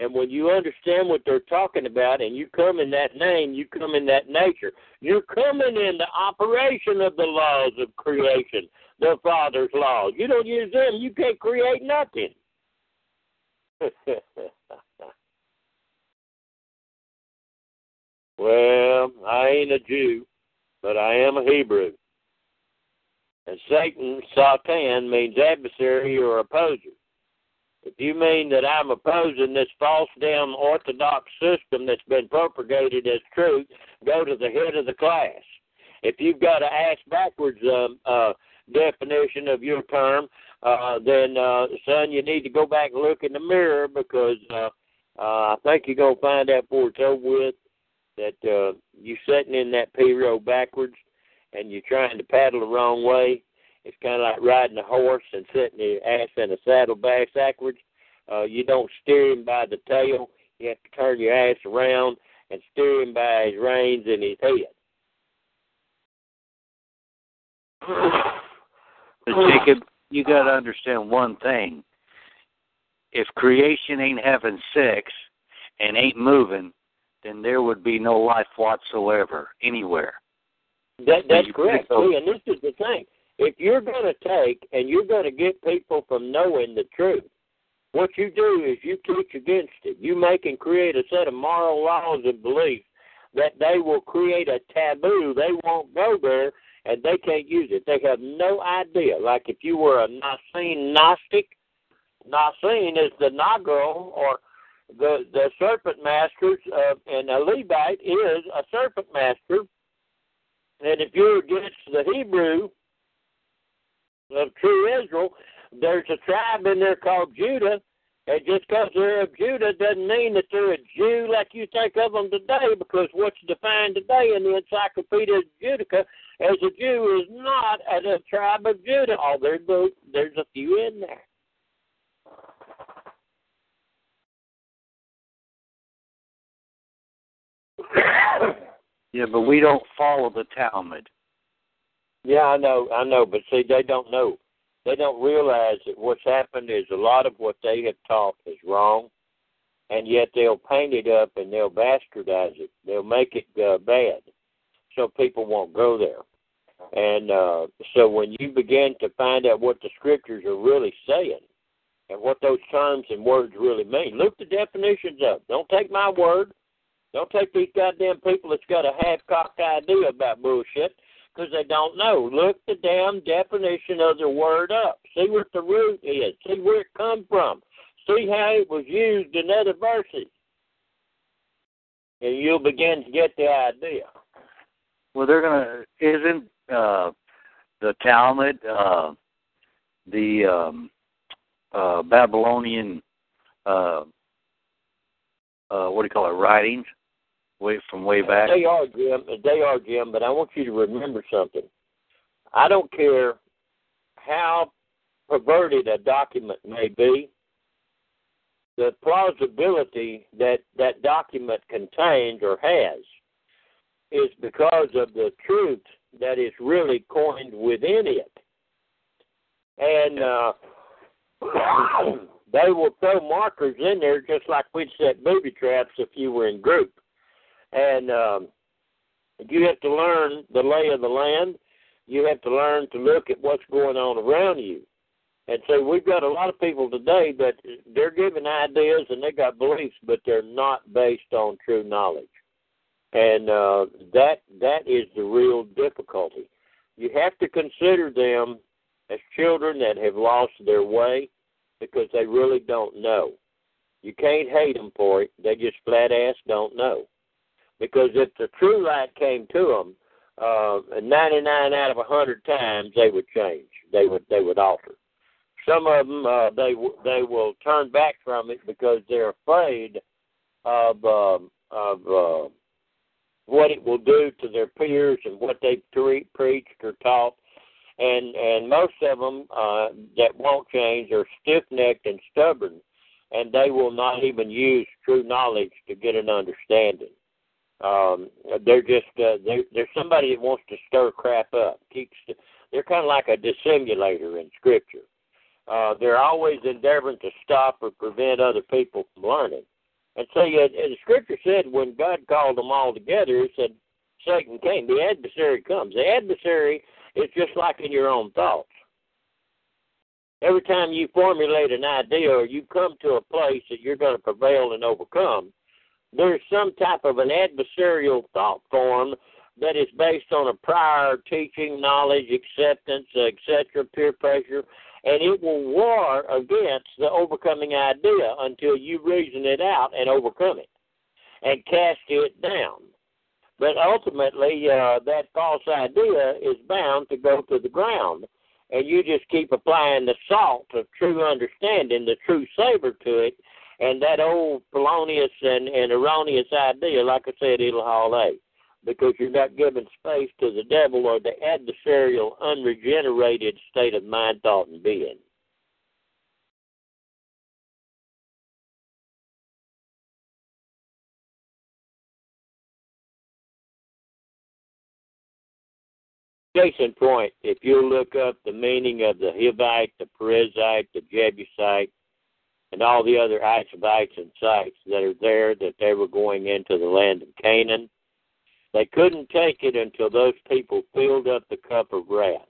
And when you understand what they're talking about and you come in that name, you come in that nature. You're coming in the operation of the laws of creation, the Father's law. You don't use them, you can't create nothing. [laughs] well, I ain't a Jew, but I am a Hebrew. And Satan, Satan, means adversary or opposer. If you mean that I'm opposing this false damn orthodox system that's been propagated as truth, go to the head of the class. If you've got to ask backwards um, uh, definition of your term, uh, then uh, son, you need to go back and look in the mirror because uh, uh, I think you're gonna find out before it's over with that uh, you're sitting in that P row backwards and you're trying to paddle the wrong way it's kind of like riding a horse and sitting your ass in a saddle backwards. Uh, you don't steer him by the tail. You have to turn your ass around and steer him by his reins and his head. [clears throat] But Jacob, you got to understand one thing. If creation ain't having sex and ain't moving, then there would be no life whatsoever anywhere. That that's correct. See, and this is the thing if you're going to take and you're going to get people from knowing the truth, what you do is you teach against it. You make and create a set of moral laws and beliefs that they will create a taboo. They won't go there and they can't use it. They have no idea. Like if you were a Naassene Gnostic, Naassene is the Nagro or the the serpent masters, uh, and a Levite is a serpent master. And if you're against the Hebrew, of true Israel, there's a tribe in there called Judah. And just because they're of Judah doesn't mean that they're a Jew like you think of them today, because what's defined today in the Encyclopedia Judaica as a Jew is not as a tribe of Judah. Oh, there's, there's a few in there. [coughs] yeah, but we don't follow the Talmud. Yeah, I know, I know, but see, they don't know. They don't realize that what's happened is a lot of what they have taught is wrong, and yet they'll paint it up and they'll bastardize it. They'll make it uh, bad, so people won't go there. And uh, so when you begin to find out what the scriptures are really saying and what those terms and words really mean, look the definitions up. Don't take my word. Don't take these goddamn people that's got a half-cocked idea about bullshit because they don't know. Look the damn definition of the word up. See what the root is. See where it comes from. See how it was used in other verses. And you'll begin to get the idea. Well, they're to, isn't uh, the Talmud uh, the um, uh, Babylonian, uh, uh, what do you call it, writings? way from way back? They are, Jim. They are, Jim. But I want you to remember something. I don't care how perverted a document may be. The plausibility that that document contains or has is because of the truth that is really coined within it. And uh, [coughs] they will throw markers in there just like we'd set booby traps if you were in group and um, you have to learn the lay of the land. You have to learn to look at what's going on around you. And so we've got a lot of people today that they're giving ideas and they got beliefs, but they're not based on true knowledge. And uh, that that is the real difficulty. You have to consider them as children that have lost their way because they really don't know. You can't hate them for it. They just flat ass don't know. Because if the true light came to them, uh, 99 out of a 100 times they would change. They would they would alter. Some of them uh, they they will turn back from it because they're afraid of uh, of uh, what it will do to their peers and what they pre- preached or taught. And and most of them uh, that won't change are stiff necked and stubborn, and they will not even use true knowledge to get an understanding. Um, they're just uh, they're, they're somebody that wants to stir crap up. Keeps they're kind of like a dissimulator in Scripture. Uh, they're always endeavoring to stop or prevent other people from learning. And see, uh, the scripture said when God called them all together, He said Satan came. The adversary comes. The adversary is just like in your own thoughts. Every time you formulate an idea or you come to a place that you're going to prevail and overcome, there's some type of an adversarial thought form that is based on a prior teaching, knowledge, acceptance, etc., peer pressure, and it will war against the overcoming idea until you reason it out and overcome it and cast it down. But ultimately, uh, that false idea is bound to go to the ground and you just keep applying the salt of true understanding, the true savor to it, and that old felonious and, and erroneous idea, like I said, it'll haul a because you're not giving space to the devil or the adversarial, unregenerated state of mind, thought, and being. Case in point, if you look up the meaning of the Hivite, the Perizzite, the Jebusite, and all the other Isovites and sites that are there that they were going into the land of Canaan, they couldn't take it until those people filled up the cup of wrath.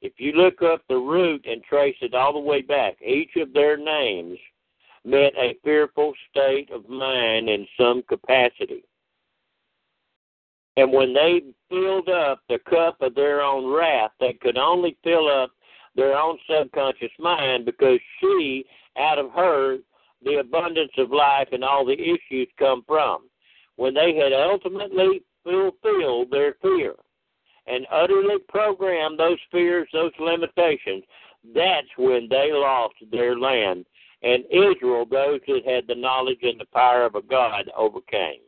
If you look up the root and trace it all the way back, each of their names meant a fearful state of mind in some capacity. And when they filled up the cup of their own wrath, they could only fill up their own subconscious mind because she, out of her, the abundance of life and all the issues come from. When they had ultimately fulfilled their fear and utterly programmed those fears, those limitations, that's when they lost their land. And Israel, those that had the knowledge and the power of a God, overcame.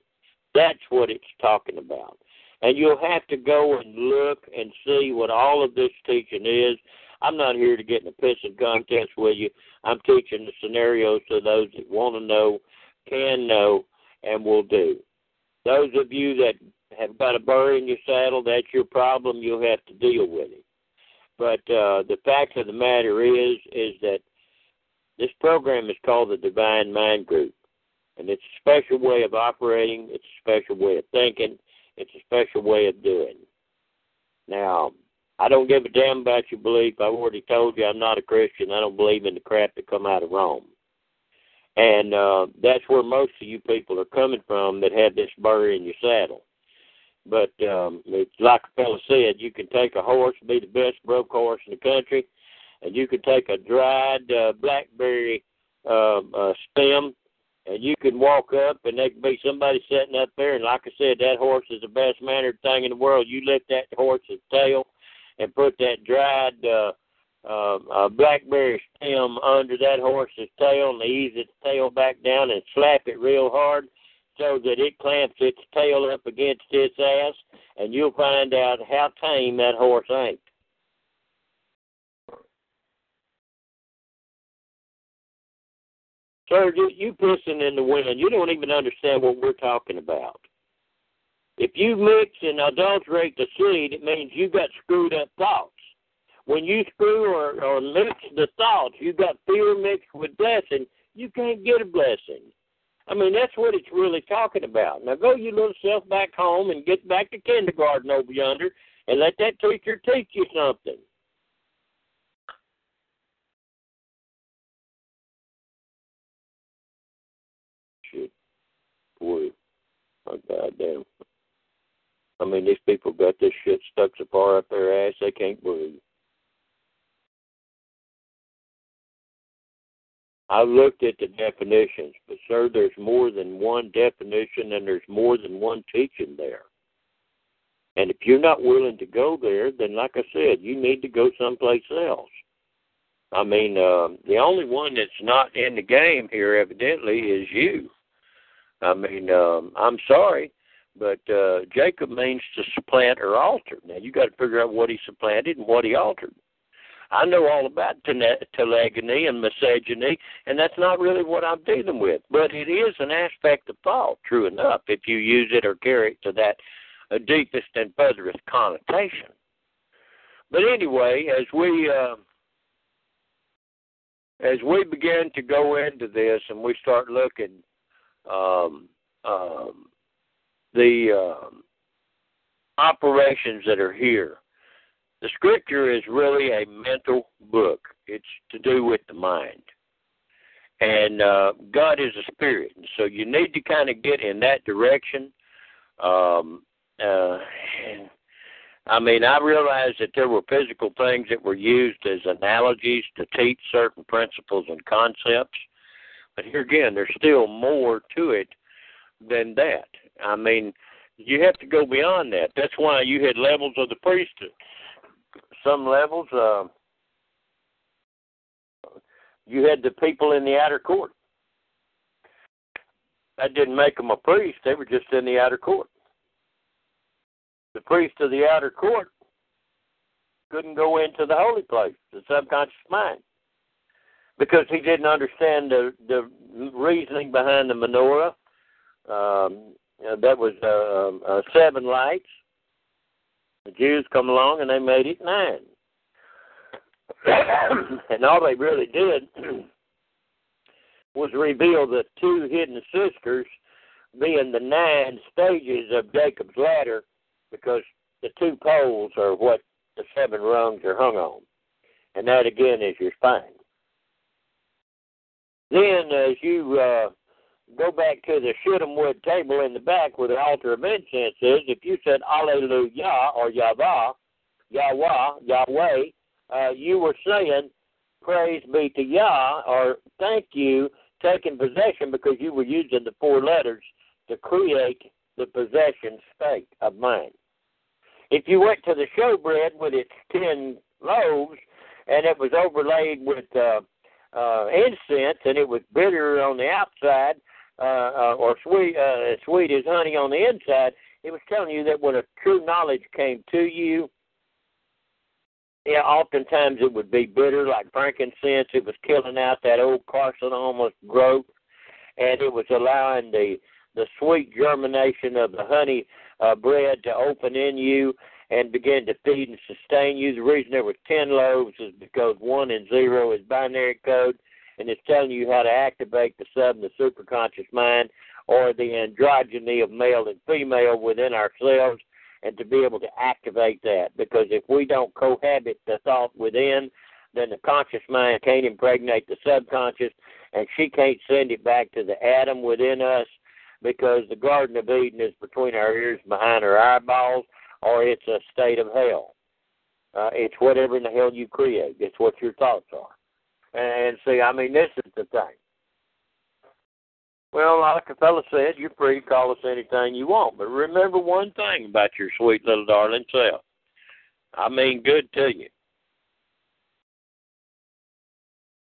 That's what it's talking about. And you'll have to go and look and see what all of this teaching is. I'm not here to get in a pissing contest with you. I'm teaching the scenarios so those that want to know can know and will do. Those of you that have got a burr in your saddle, that's your problem. You'll have to deal with it. But uh, the fact of the matter is, is that this program is called the Divine Mind Group, and it's a special way of operating. It's a special way of thinking. It's a special way of doing. Now, I don't give a damn about your belief. I've already told you I'm not a Christian. I don't believe in the crap that come out of Rome. And uh, that's where most of you people are coming from that have this burr in your saddle. But um, it's like a fellow said, you can take a horse, be the best broke horse in the country, and you can take a dried uh, blackberry uh, uh, stem and you can walk up and there can be somebody sitting up there and like I said, that horse is the best mannered thing in the world. You lift that horse's tail and put that dried uh uh, uh blackberry stem under that horse's tail and ease its tail back down and slap it real hard so that it clamps its tail up against its ass and you'll find out how tame that horse ain't. Sir, you, you pissing in the wind. You don't even understand what we're talking about. If you mix and adulterate the seed, it means you got screwed up thoughts. When you screw or, or mix the thoughts, you got fear mixed with blessing. You can't get a blessing. I mean, that's what it's really talking about. Now go your little self back home and get back to kindergarten over yonder and let that teacher teach you something. Shit. boy, my goddamn. I mean, these people got this shit stuck so far up their ass they can't breathe. I looked at the definitions, but sir, there's more than one definition and there's more than one teaching there. And if you're not willing to go there, then like I said, you need to go someplace else. I mean, uh, the only one that's not in the game here, evidently, is you. I mean, um, I'm sorry, but uh, Jacob means to supplant or alter. Now you got to figure out what he supplanted and what he altered. I know all about telegony and misogyny, and that's not really what I'm dealing with. But it is an aspect of thought, true enough, if you use it or carry it to that uh, deepest and furthest connotation. But anyway, as we uh, as we begin to go into this and we start looking um, um, the um, operations that are here. The scripture is really a mental book. It's to do with the mind. And uh, God is a spirit. So you need to kind of get in that direction. Um, uh, I mean, I realized that there were physical things that were used as analogies to teach certain principles and concepts. But here again, there's still more to it than that. I mean, you have to go beyond that. That's why you had levels of the priesthood. Some levels, uh, you had the people in the outer court. That didn't make them a priest; they were just in the outer court. The priest of the outer court couldn't go into the holy place, the subconscious mind, because he didn't understand the the reasoning behind the menorah. Um, that was uh, uh, seven lights. The Jews come along and they made it nine. [coughs] and all they really did [clears throat] was reveal the two hidden sisters being the nine stages of Jacob's ladder because the two poles are what the seven rungs are hung on. And that again is your spine. Then as you uh, go back to the shittim wood table in the back where the altar of incense is, if you said Alleluia or Yahweh, Yahweh, Yahweh, uh, you were saying, Praise be to Yah, or thank you, taking possession because you were using the four letters to create the possession state of mind. If you went to the showbread with its ten loaves and it was overlaid with uh, uh, incense and it was bitter on the outside uh, uh, or sweet uh, sweet as honey on the inside, it was telling you that when a true knowledge came to you, yeah, oftentimes it would be bitter, like frankincense. It was killing out that old carcinoma growth, and it was allowing the the sweet germination of the honey uh, bread to open in you and begin to feed and sustain you. The reason there were ten loaves is because one and zero is binary code, and it's telling you how to activate the sub and the superconscious mind, or the androgyny of male and female within ourselves and to be able to activate that. Because if we don't cohabit the thought within, then the conscious mind can't impregnate the subconscious, and she can't send it back to the atom within us because the Garden of Eden is between our ears, behind our eyeballs, or it's a state of hell. Uh, it's whatever in the hell you create. It's what your thoughts are. And see, I mean, this is the thing. Well, like a fellow said, you're free to call us anything you want, but remember one thing about your sweet little darling self. I mean good to you.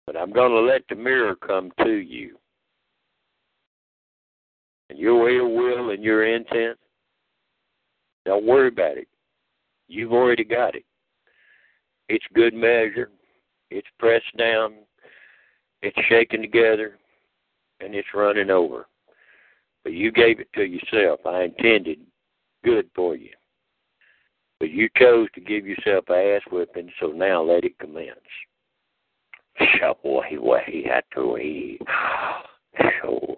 But I'm going to let the mirror come to you. And your ill will and your intent, don't worry about it. You've already got it. It's good measure. It's pressed down. It's shaken together and it's running over. But you gave it to yourself. I intended good for you. But you chose to give yourself a ass whipping, so now let it commence. Way, way, to way. So,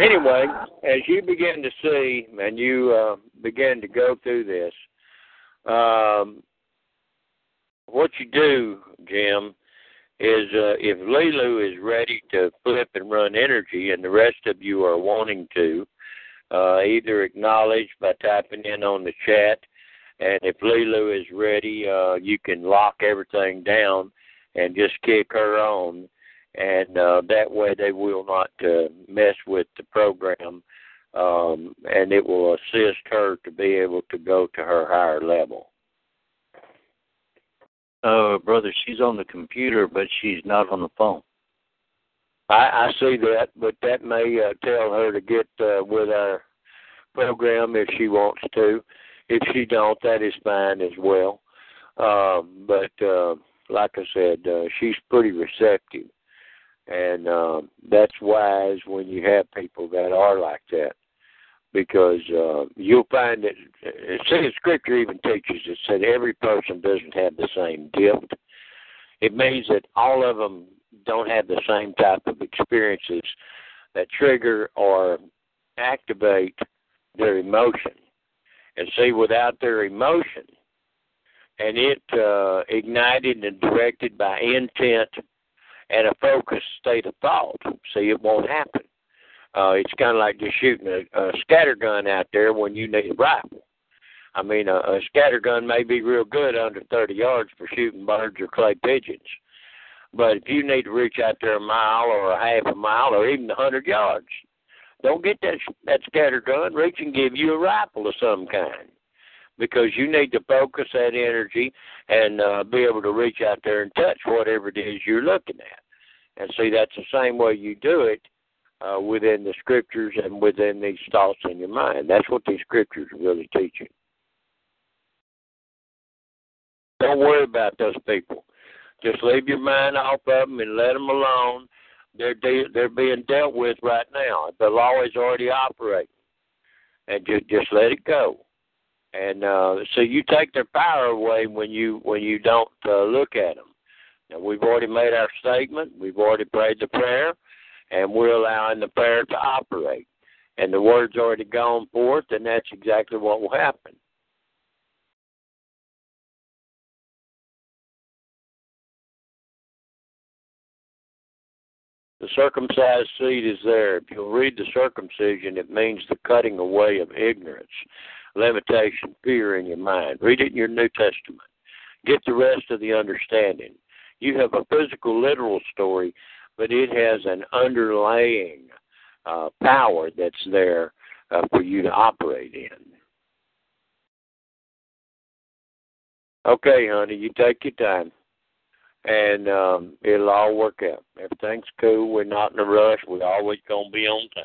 Anyway, as you begin to see and you uh, begin to go through this, um, what you do, Jim, is uh, if Lulu is ready to flip and run energy, and the rest of you are wanting to, uh, either acknowledge by typing in on the chat and if Lulu is ready, uh, you can lock everything down and just kick her on, and uh, that way they will not uh, mess with the program, um, and it will assist her to be able to go to her higher level. Uh, brother, she's on the computer, but she's not on the phone. I, I see that, but that may uh, tell her to get uh, with our program if she wants to. If she don't, that is fine as well. Um, but uh, like I said, uh, she's pretty receptive, and uh, that's wise when you have people that are like that, because uh, you'll find that. Uh, see, scripture even teaches it said every person doesn't have the same gift. It means that all of them don't have the same type of experiences that trigger or activate their emotion. And see, without their emotion, and it uh, ignited and directed by intent and a focused state of thought, see, it won't happen. Uh, it's kind of like just shooting a, a scatter gun out there when you need a rifle. I mean, a, a scatter gun may be real good under 30 yards for shooting birds or clay pigeons. But if you need to reach out there a mile or a half a mile or even a hundred yards, don't get that that scatter gun. Reach and give you a rifle of some kind, because you need to focus that energy and uh, be able to reach out there and touch whatever it is you're looking at. And see, that's the same way you do it uh, within the scriptures and within these thoughts in your mind. That's what these scriptures really teaching. Don't worry about those people. Just leave your mind off of them and let them alone. They're de- they're being dealt with right now. The law is already operating, and just just let it go. And uh, so you take their power away when you when you don't uh, look at them. Now we've already made our statement. We've already prayed the prayer, and we're allowing the prayer to operate. And the word's already gone forth, and that's exactly what will happen. The circumcised seed is there. If you'll read the circumcision, it means the cutting away of ignorance, limitation, fear in your mind. Read it in your New Testament. Get the rest of the understanding. You have a physical, literal story, but it has an underlying uh, power that's there uh, for you to operate in. Okay, honey, you take your time and um, it'll all work out. Everything's cool. We're not in a rush. We're always gonna be on time.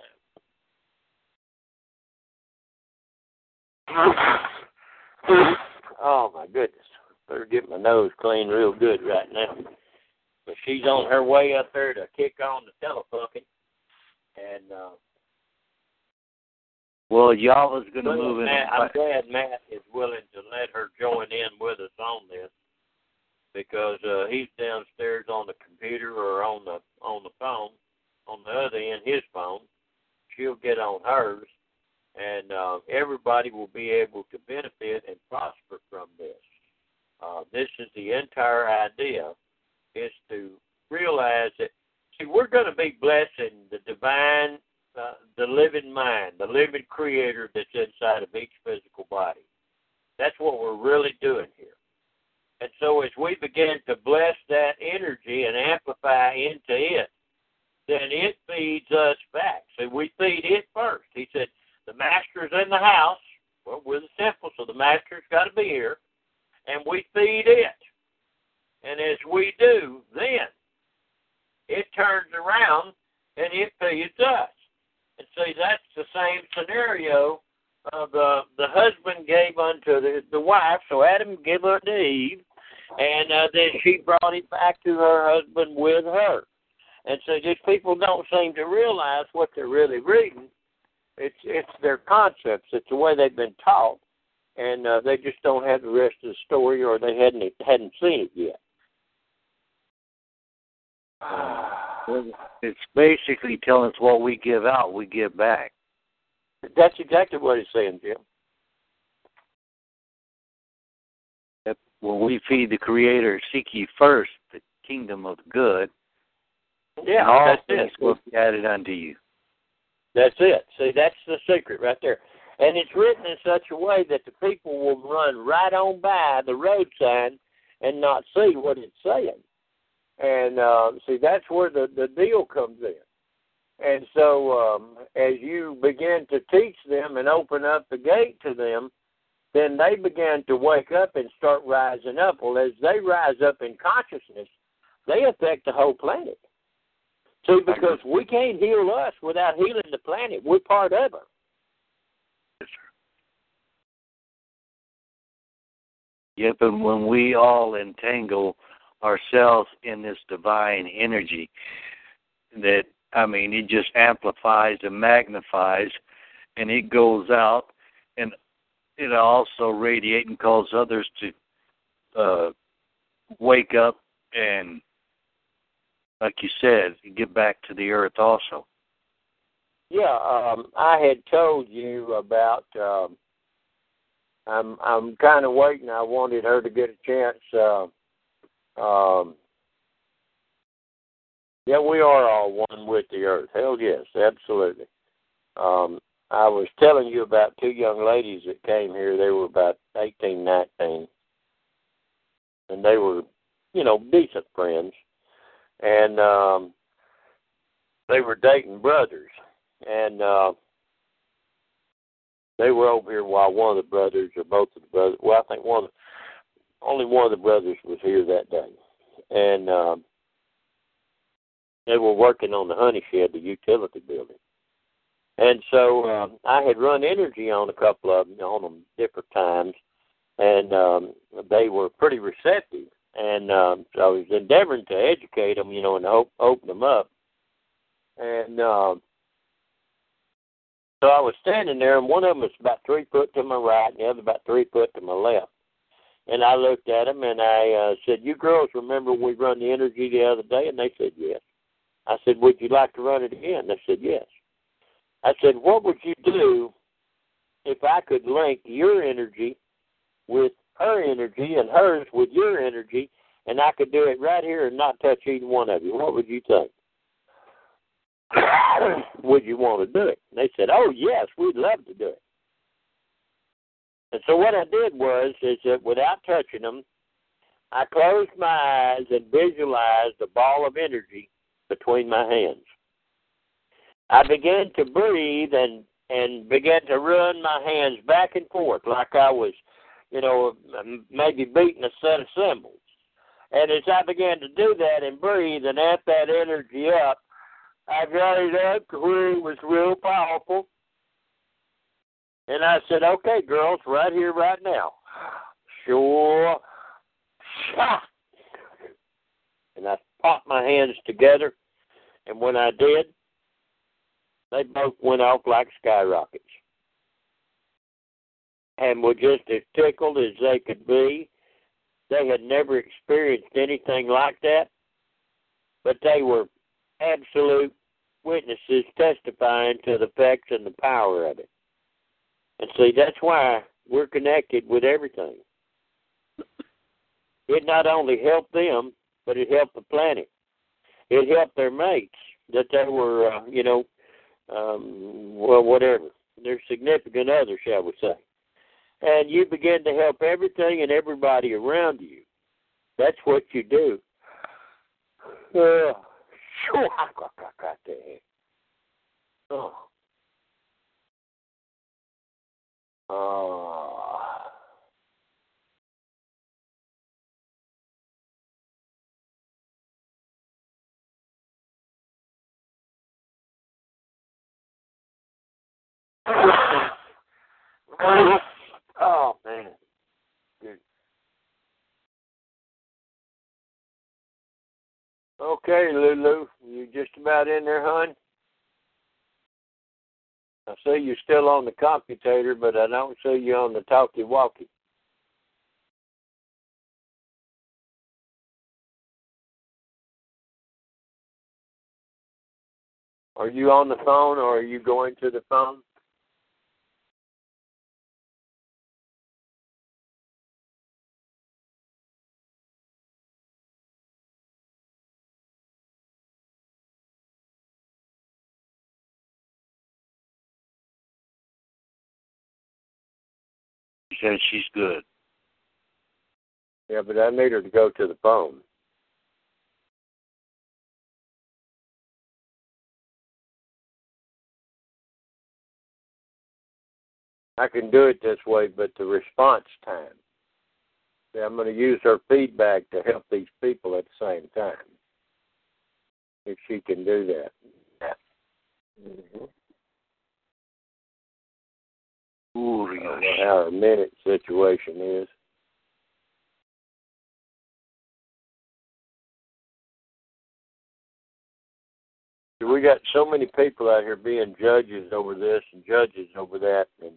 Oh my goodness! Better get my nose clean real good right now. But she's on her way up there to kick on the telefucking, and uh, well, y'all is going to move in. Matt, I'm glad Matt is willing to let her join in with us on this because uh, he's downstairs on the computer or on the on the phone, on the other end his phone. She'll get on hers, and uh, everybody will be able to benefit and prosper from this. Uh, this is the entire idea: is to realize that see we're going to be blessing the divine, uh, the living mind, the living Creator that's inside of each physical body. That's what we're really doing here. And so as we begin to bless that energy and amplify into it, then it feeds us back. So we feed it first. He said, the master's in the house. Well, we're the temple, so the master's got to be here. And we feed it. And as we do, then it turns around and it feeds us. And see, that's the same scenario uh, the the husband gave unto the the wife. So Adam gave unto Eve, and uh, then she brought it back to her husband with her. And so these people don't seem to realize what they're really reading. It's it's their concepts. It's the way they've been taught, and uh, they just don't have the rest of the story, or they hadn't hadn't seen it yet. [sighs] It's basically telling us what we give out, we give back. That's exactly what it's saying, Jim. when we feed the Creator, seek ye first the kingdom of good. Yeah, all that's things it. will be added unto you. That's it. See, that's the secret right there. And it's written in such a way that the people will run right on by the road sign and not see what it's saying. And uh, see, that's where the the deal comes in. And so, um, as you begin to teach them and open up the gate to them, then they begin to wake up and start rising up. Well, as they rise up in consciousness, they affect the whole planet. See, because we can't heal us without healing the planet. We're part of it. Yep, and when we all entangle ourselves in this divine energy, that, I mean, it just amplifies and magnifies, and it goes out, and it also radiates and calls others to uh, wake up and like you said, get back to the earth also. Yeah, um, I had told you about. Um, I'm I'm kind of waiting. I wanted her to get a chance. Uh, um, yeah, we are all one with the earth. Hell yes, absolutely. Um, I was telling you about two young ladies that came here. They were about eighteen, nineteen, and they were, you know, decent friends, and um, they were dating brothers, and uh, they were over here while one of the brothers, or both of the brothers, well, I think one, of only one of the brothers was here that day, and. Um, they were working on the honey shed, the utility building. And so um, I had run energy on a couple of them, on them different times, and um, they were pretty receptive. And um, so I was endeavoring to educate them, you know, and op- open them up. And um, so I was standing there, and one of them was about three foot to my right, and the other about three foot to my left. And I looked at them, and I uh, said, "You girls remember we run the energy the other day?" And they said, "Yes." I said, Would you like to run it again? They said, Yes. I said, What would you do if I could link your energy with her energy and hers with your energy, and I could do it right here and not touch either one of you? What would you think? [coughs] would you want to do it? And they said, Oh, yes, we'd love to do it. And so what I did was, is that without touching them, I closed my eyes and visualized a ball of energy between my hands. I began to breathe and and began to run my hands back and forth like I was, you know, maybe beating a set of cymbals. And as I began to do that and breathe and amp that energy up, I got it up to where it was real powerful. And I said, okay, girls, right here, right now. Sure. And I popped my hands together and when I did, they both went off like skyrockets and were just as tickled as they could be. They had never experienced anything like that, but they were absolute witnesses testifying to the effects and the power of it. And see, that's why we're connected with everything. It not only helped them, but it helped the planet it helped their mates that they were, uh, you know, um, well, whatever, their significant other, shall we say. And you begin to help everything and everybody around you. That's what you do. Uh, there. Oh. Oh. Oh man. Okay, Lulu, you just about in there, hon? I see you're still on the computator, but I don't see you on the talkie-walkie. Are you on the phone or are you going to the phone? Said she's good. Yeah, but I need her to go to the phone. I can do it this way, but the response time. See, I'm going to use her feedback to help these people at the same time. If she can do that. Mm-hmm. Ooh, I don't how a minute situation is. We got so many people out here being judges over this and judges over that, and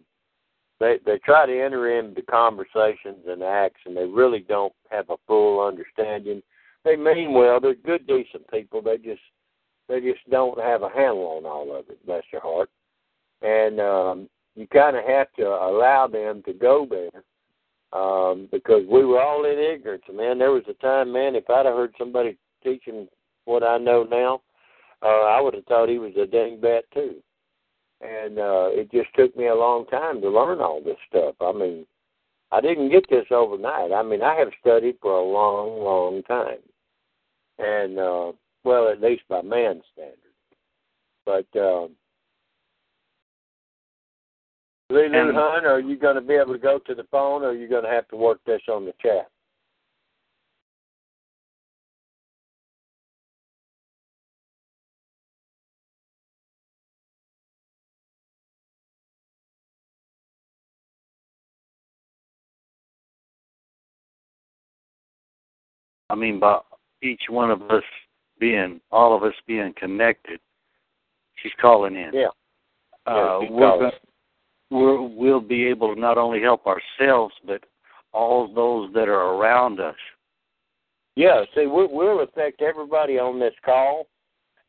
they they try to enter into conversations and acts, and they really don't have a full understanding. They mean well; they're good, decent people. They just they just don't have a handle on all of it. Bless your heart. And um, you kind of have to allow them to go there um, because we were all in ignorance. Man, there was a time, man, if I'd have heard somebody teaching what I know now, uh, I would have thought he was a dingbat too. And uh, it just took me a long time to learn all this stuff. I mean, I didn't get this overnight. I mean, I have studied for a long, long time, and uh, well, at least by man's standards. But uh, Lee Lou Hunt, are you going to be able to go to the phone, or are you going to have to work this on the chat? I mean, by each one of us being, all of us being connected, she's calling in. Yeah. Uh, yeah we're gonna, we're, we'll be able to not only help ourselves, but all those that are around us. Yeah, see, we, we'll affect everybody on this call,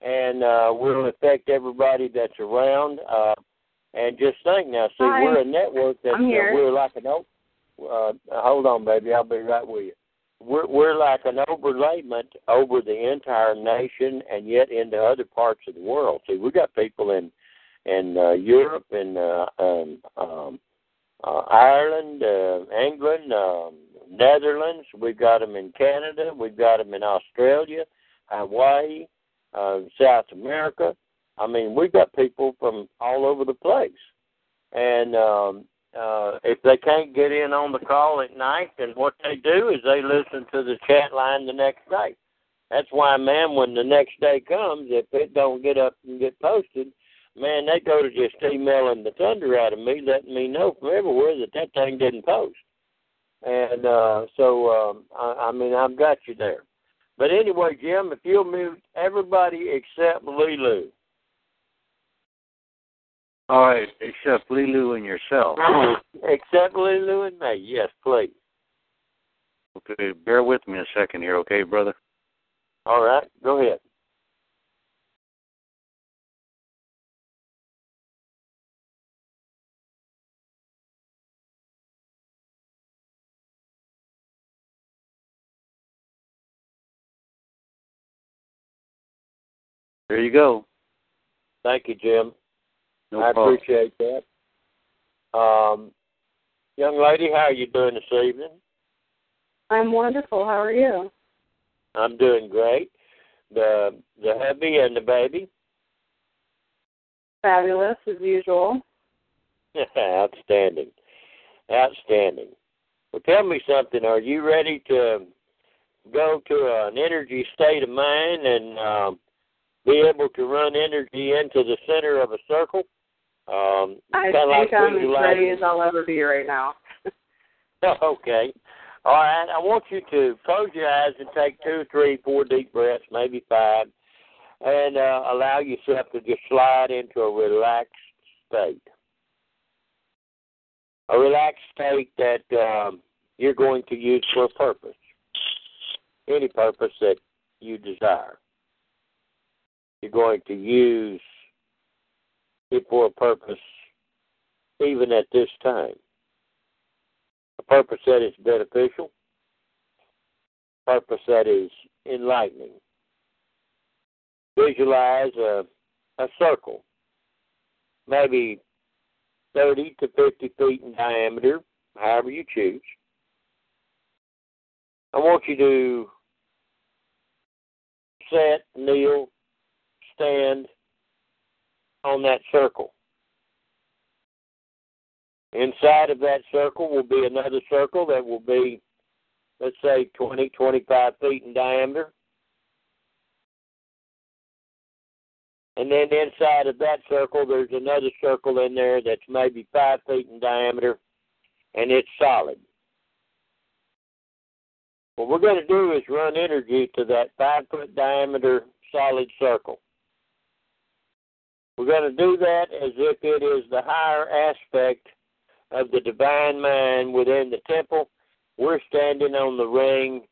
and uh, we'll affect everybody that's around. Uh, and just think now, see, Hi. we're a network that Uh, we're like an. op- Uh, hold on, baby, I'll be right with you. We're we're like an overlayment over the entire nation, and yet into other parts of the world. See, we got people in in uh, Europe and uh, um, um, uh, Ireland, uh, England, um, Netherlands. We've got them in Canada. We've got them in Australia, Hawaii, uh, South America. I mean, we've got people from all over the place. And um, uh, if they can't get in on the call at night, then what they do is they listen to the chat line the next day. That's why, man, when the next day comes, if it don't get up and get posted, man, they go to just emailing the thunder out of me, letting me know from everywhere that that thing didn't post. And uh, so, um, I, I mean, I've got you there. But anyway, Jim, if you'll mute everybody except Lulu. All right, except Lulu and yourself. [laughs] except Lulu and me, yes, please. Okay, bear with me a second here, okay, brother? All right, go ahead. There you go. Thank you, Jim. No I problem. appreciate that. Um, young lady, how are you doing this evening? I'm wonderful. How are you? I'm doing great. The the hubby and the baby, Fabulous as usual. [laughs] outstanding, outstanding. Well, tell me something. Are you ready to go to an energy state of mind and um, be able to run energy into the center of a circle? Um, I think like I'm as ready as I'll ever be right now. [laughs] okay. All right. I want you to close your eyes and take two, three, four deep breaths, maybe five, and uh, allow yourself to just slide into a relaxed state. A relaxed state that um, you're going to use for a purpose, any purpose that you desire. You're going to use it for a purpose even at this time a purpose that is beneficial, purpose that is enlightening. Visualize a, a circle, maybe 30 to 50 feet in diameter, however you choose. I want you to sit, kneel, stand on that circle. Inside of that circle will be another circle that will be, let's say, 20, 25 feet in diameter. And then inside of that circle, there's another circle in there that's maybe five feet in diameter, and it's solid. What we're going to do is run energy to that five foot diameter solid circle. We're going to do that as if it is the higher aspect of the divine mind within the temple. We're standing on the ring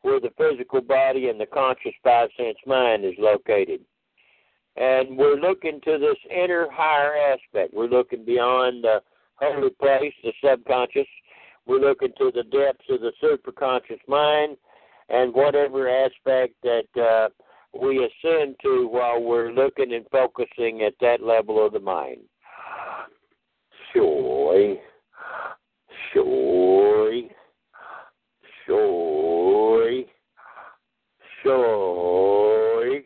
where the physical body and the conscious five sense mind is located. And we're looking to this inner higher aspect. We're looking beyond the holy place, the subconscious. We're looking to the depths of the superconscious mind and whatever aspect that uh, we ascend to while we're looking and focusing at that level of the mind. Joy, joy, joy, joy.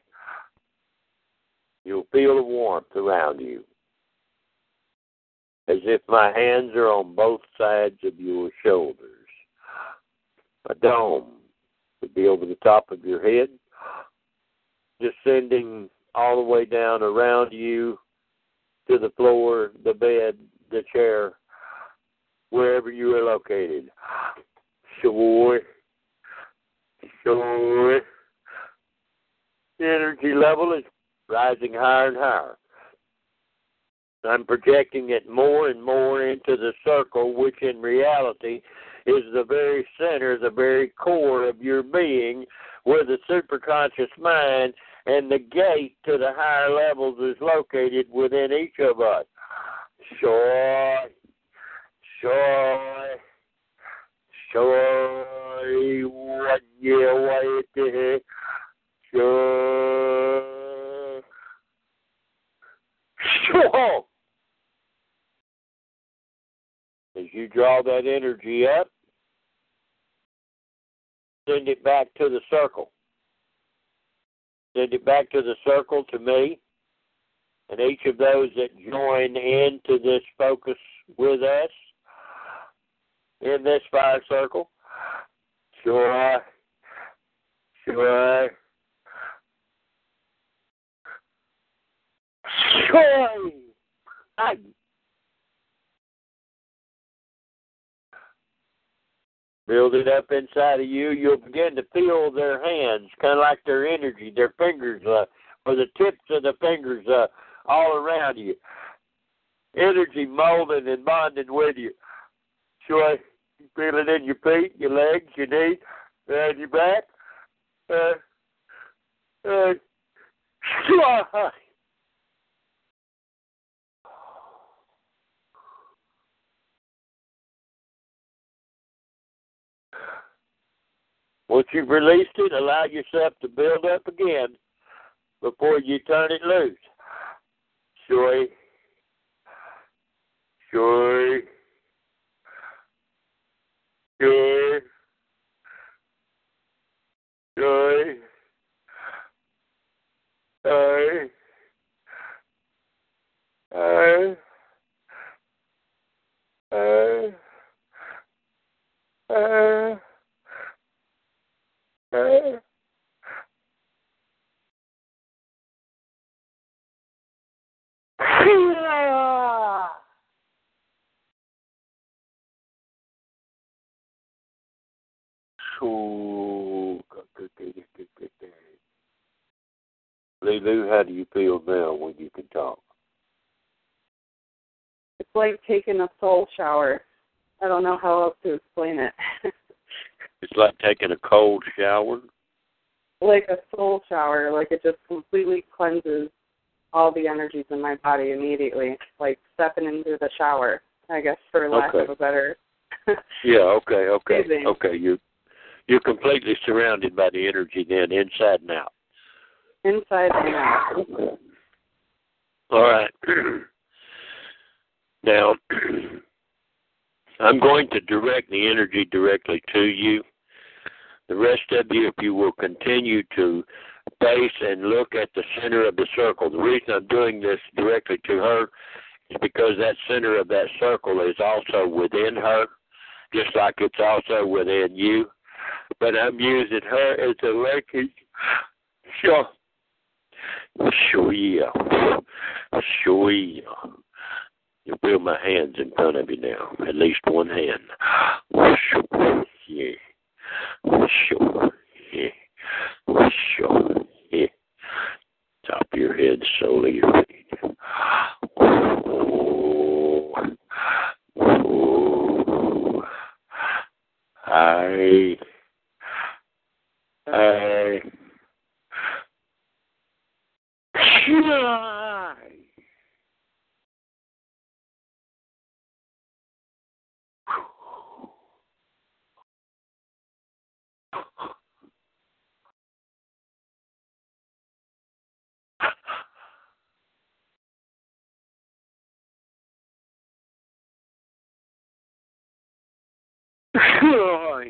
You'll feel the warmth around you. As if my hands are on both sides of your shoulders. My dome would be over the top of your head, descending all the way down around you to the floor, the bed, the chair, wherever you are located. Sure. Sure. The energy level is rising higher and higher. I'm projecting it more and more into the circle, which in reality is the very center, the very core of your being, where the superconscious mind and the gate to the higher levels is located within each of us. Joy, joy, joy, what you joy, joy. As you draw that energy up, send it back to the circle. Send it back to the circle to me. And each of those that join into this focus with us in this fire circle, sure, sure, sure. I build it up inside of you, you'll begin to feel their hands, kind of like their energy, their fingers, uh, or the tips of the fingers uh, all around you. Energy molding and bonding with you. Sure, you feel it in your feet, your legs, your knees, and your back. Uh, uh, [laughs] Once you've released it, allow yourself to build up again before you turn it loose. Joy. Joy. Joy. Joy. Joy. Uh, uh, uh, So, Lulu, how do you feel now when you can talk? It's like taking a soul shower. I don't know how else to explain it. [laughs] It's like taking a cold shower. like a soul shower, like it just completely cleanses all the energies in my body immediately. Like stepping into the shower, I guess for lack Okay. of a better [laughs] Yeah, okay, okay, Amazing. okay. You you're completely surrounded by the energy then, inside and out. inside and out. All right. [clears throat] now, [clears throat] I'm going to direct the energy directly to you. The rest of you, if you will continue to face and look at the center of the circle. The reason I'm doing this directly to her is because that center of that circle is also within her, just like it's also within you. But I'm using her as a linkage. Sure. Sure, yeah. Sure. You feel my hands in front of you now, at least one hand. Sure, yeah. Sure, yeah. Sure, yeah. Top of your head, sole of your feet. Oh, oh. I, I. Yeah. [laughs] How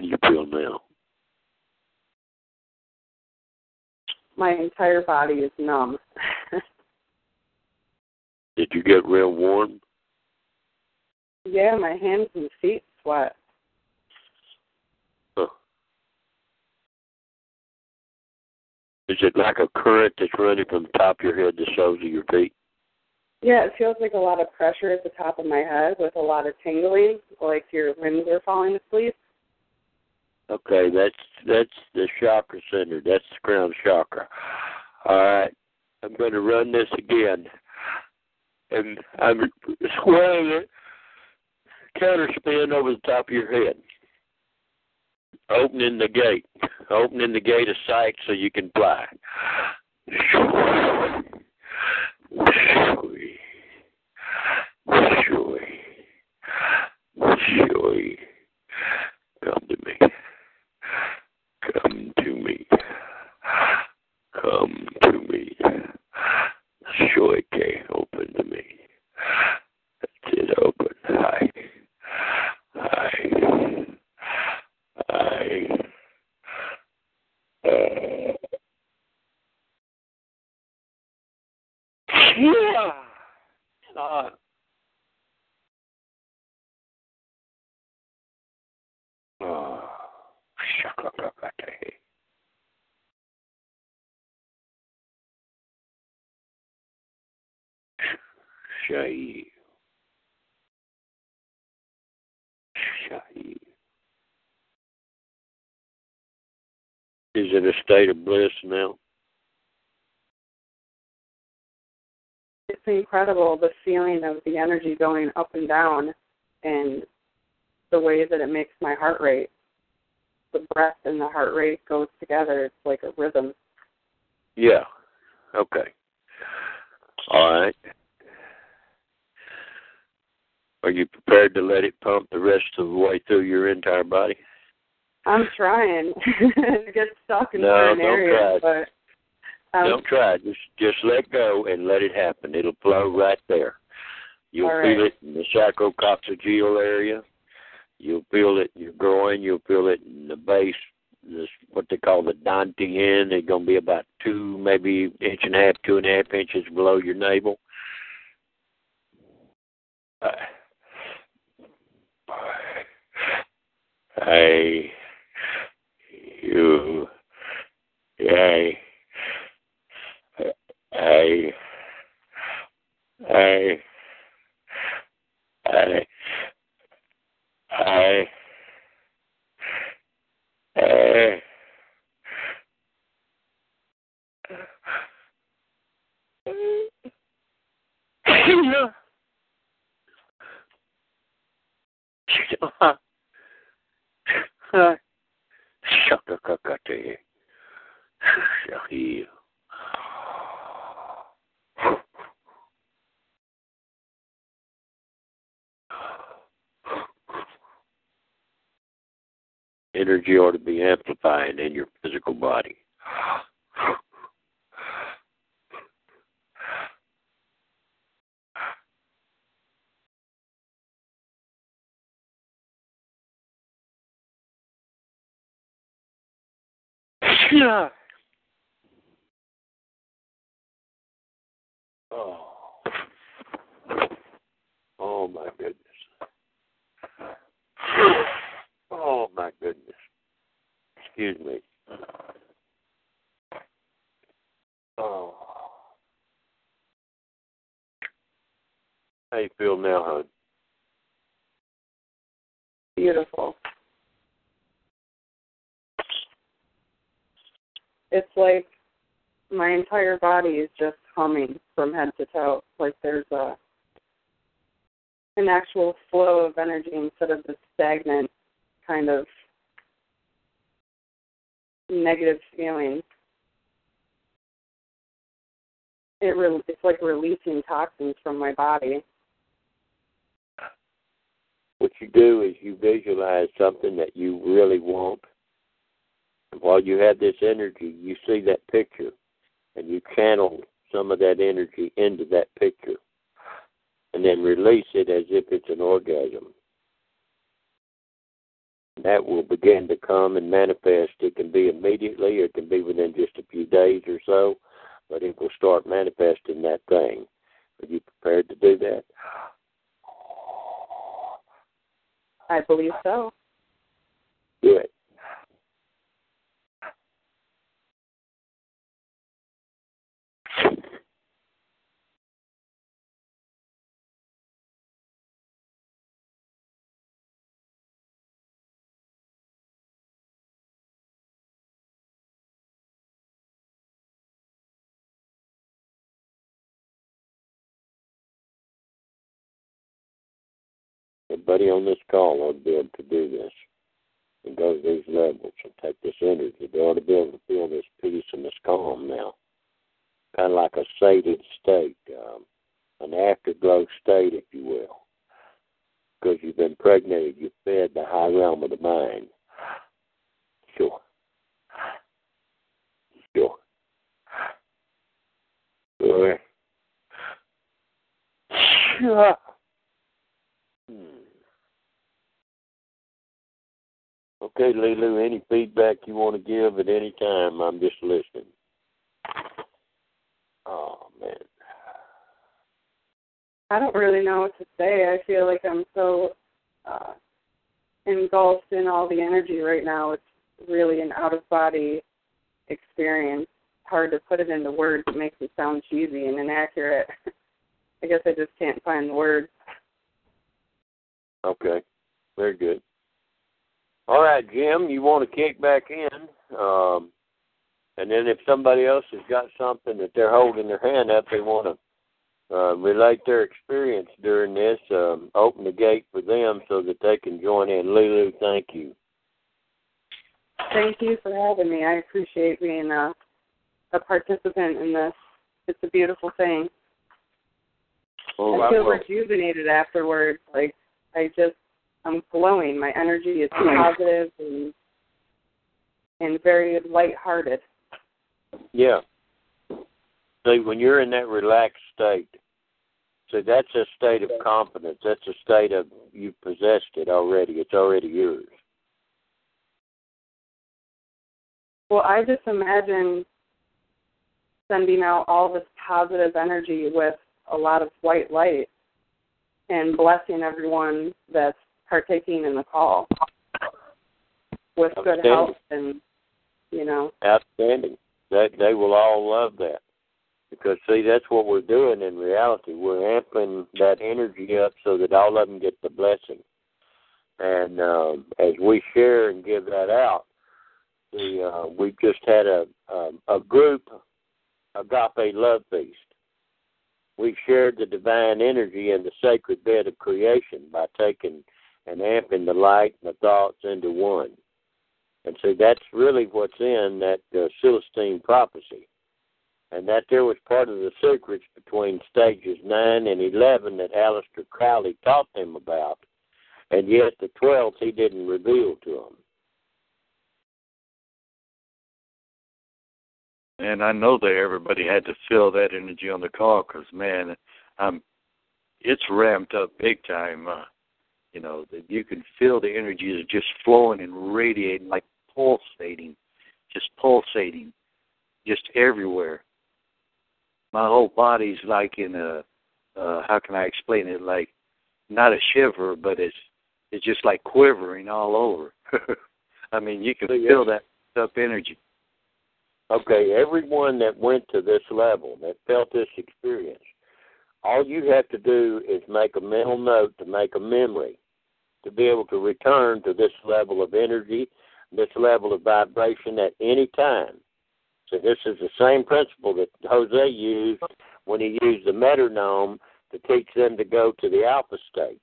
do you feel now? My entire body is numb. [laughs] Did you get real warm? yeah, my hands and feet sweat. Huh. Is it like a current that's running from the top of your head to the soles of your feet? Yeah, it feels like a lot of pressure at the top of my head with a lot of tingling, like your limbs are falling asleep. Okay, that's that's the chakra center. That's the crown chakra. All right, I'm going to run this again, and I'm swirling it, counter spin over the top of your head, opening the gate, opening the gate of sight so you can fly. Come to me. Come to me. Come to me. Shoike, open to me. That's it, open. Hi. Hi. Hi. Uh, yeah. Uh, oh, shakakakate. Shai. Shai. Is it a state of bliss now? It's incredible the feeling of the energy going up and down and the way that it makes my heart rate. The breath and the heart rate goes together. It's like a rhythm. Yeah. Okay. All right. Are you prepared to let it pump the rest of the way through your entire body? I'm trying [laughs] to get stuck in No, certain don't areas, but um, Don't try. Just just let go and let it happen. It'll flow right there. You'll All feel right. it in the sacrococcygeal area. You'll feel it in your groin. You'll feel it in the base. This what they call the dantian. They're gonna be about two, maybe inch and a half, two and a half inches below your navel. Uh, I, you, I, I, I, I, I, I, Shakakakate. Shahi. Energy ought to be amplifying in your physical body. Yeah. [coughs] Oh. Oh my goodness. Oh my goodness. Excuse me. Oh. How you feel now, hon? beautiful. It's like my entire body is just humming from head to toe. Like there's a an actual flow of energy instead of the stagnant kind of negative feeling. It re- it's like releasing toxins from my body. What you do is you visualize something that you really want. While you have this energy, you see that picture and you channel some of that energy into that picture and then release it as if it's an orgasm. That will begin to come and manifest. It can be immediately, or it can be within just a few days or so, but it will start manifesting that thing. Are you prepared to do that? I believe so. Good. Everybody on this call ought to be able to do this and go to these levels and take this energy. They ought to be able to feel this peace and this calm now. Kind of like a sated state, um, an afterglow state, if you will. Because you've been impregnated, you've fed the high realm of the mind. Sure. Sure. Sure. Sure. Hmm. Okay, Lulu, any feedback you want to give at any time, I'm just listening. Oh, man. I don't really know what to say. I feel like I'm so uh, engulfed in all the energy right now. It's really an out of body experience. Hard to put it into words. It makes it sound cheesy and inaccurate. [laughs] I guess I just can't find the words. Okay, very good. All right, Jim, you want to kick back in, um, and then if somebody else has got something that they're holding their hand up, they want to uh, relate their experience during this. Um, open the gate for them so that they can join in. Lulu, thank you. Thank you for having me. I appreciate being a, a participant in this. It's a beautiful thing. Oh, I feel will. rejuvenated afterwards. Like I just I'm glowing. My energy is positive and and very lighthearted. Yeah. See, when you're in that relaxed state, so that's a state of confidence. That's a state of you've possessed it already. It's already yours. Well, I just imagine sending out all this positive energy with a lot of white light and blessing everyone that's partaking in the call with good health and you know Outstanding. That they will all love that. Because see, that's what we're doing in reality. We're amping that energy up so that all of them get the blessing. And um, as we share and give that out, the uh, we've just had a um, a group agape love feast. We shared the divine energy in the sacred bed of creation by taking and amping the light and the thoughts into one. And so that's really what's in that uh, prophecy. And that there was part of the secrets between stages 9 and 11 that Aleister Crowley taught them about. And yet the 12th he didn't reveal to them. And I know that everybody had to feel that energy on the call because, man, um, it's ramped up big time. Uh, you know, that you can feel the energy is just flowing and radiating, like pulsating, just pulsating, just everywhere. My whole body's like in a, uh, how can I explain it? Like, not a shiver, but it's it's just like quivering all over. [laughs] I mean, you can feel that up energy. Okay, everyone that went to this level, that felt this experience, all you have to do is make a mental note to make a memory to be able to return to this level of energy, this level of vibration at any time. So this is the same principle that Jose used when he used the metronome to teach them to go to the alpha state.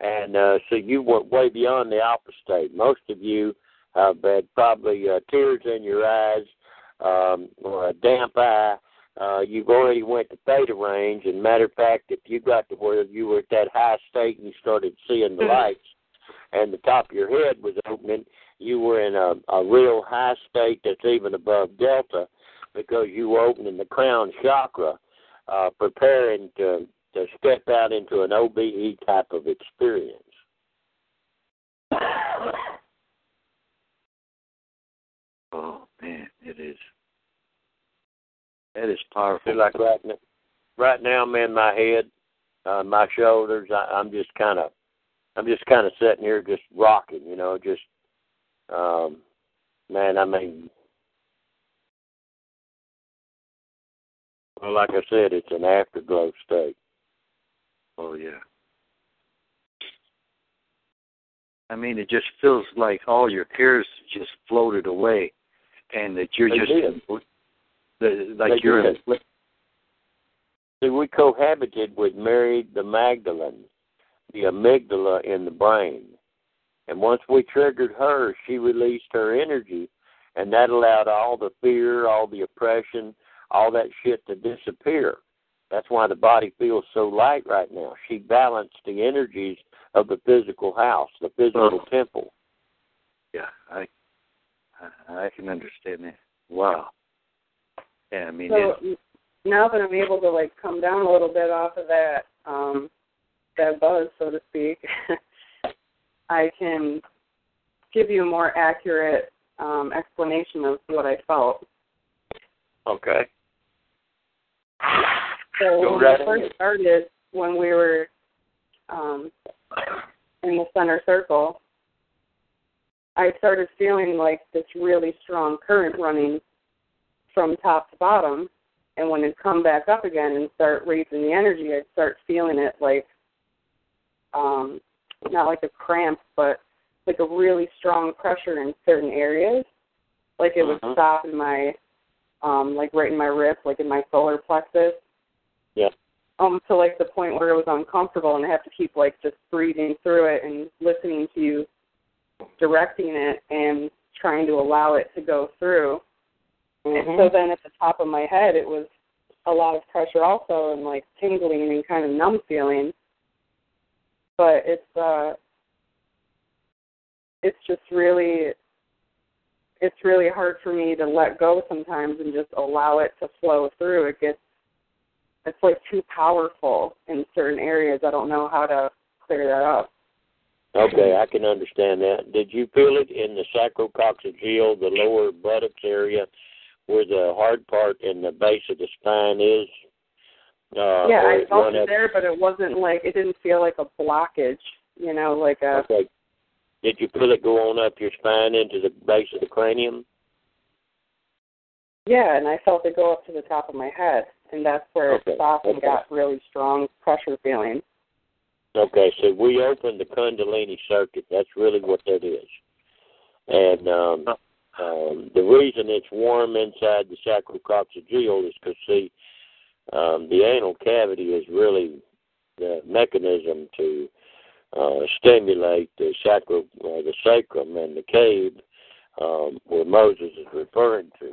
and uh, so you went way beyond the alpha state. Most of you have had probably uh, tears in your eyes um, or a damp eye. Uh, you've already went to theta range, and matter of fact, if you got to where you were at that high state and you started seeing the lights, and the top of your head was opening, you were in a, a real high state that's even above delta because you were opening the crown chakra, uh, preparing to to step out into an OBE type of experience. Oh man, it is. That is powerful. Feel like right now, right now I'm my head, uh, my shoulders. I, I'm just kind of, I'm just kind of sitting here, just rocking. You know, just, um, man. I mean, well, like I said, it's an afterglow state. Oh yeah. I mean, it just feels like all your cares just floated away, and that you're They just did. The, like They you're in. See, we cohabited with Mary the Magdalene, the amygdala in the brain. And once we triggered her, she released her energy, and that allowed all the fear, all the oppression, all that shit to disappear. That's why the body feels so light right now. She balanced the energies of the physical house, the physical Oh. temple. Yeah, I, I I can understand that. Wow. Yeah, I mean, So n- now that I'm able to like come down a little bit off of that um that buzz, so to speak, [laughs] I can give you a more accurate um explanation of what I felt. Okay. So Go when right we first ahead. started, when we were um, in the center circle, I started feeling like this really strong current running from top to bottom. And when it'd come back up again and start raising the energy, I'd start feeling it like, um, not like a cramp, but like a really strong pressure in certain areas. Like it would Mhm. stop in my, um, like right in my wrist, like in my solar plexus Yeah. um to like the point where it was uncomfortable and I have to keep like just breathing through it and listening to you directing it and trying to allow it to go through. And Mhm. so then at the top of my head it was a lot of pressure also and like tingling and kind of numb feeling. But it's uh it's just really it's really hard for me to let go sometimes and just allow it to flow through. It gets it's like too powerful in certain areas. I don't know how to clear that up. Okay, I can understand that. Did you feel it in the sacrococcygeal, the lower buttocks area, where the hard part in the base of the spine is? Uh, yeah, I felt it there, but it wasn't like it didn't feel like a blockage. You know, like a Okay. Did you feel it go on up your spine into the base of the cranium? yeah, and I felt it go up to the top of my head, and that's where Okay, it stopped and okay. got really strong pressure feeling. Okay, so we opened the Kundalini circuit. That's really what that is. And um, um, the reason it's warm inside the sacrococcygeal is because, see, um, the anal cavity is really the mechanism to uh, stimulate the sacro, uh, the sacrum and the cave um, where Moses is referring to.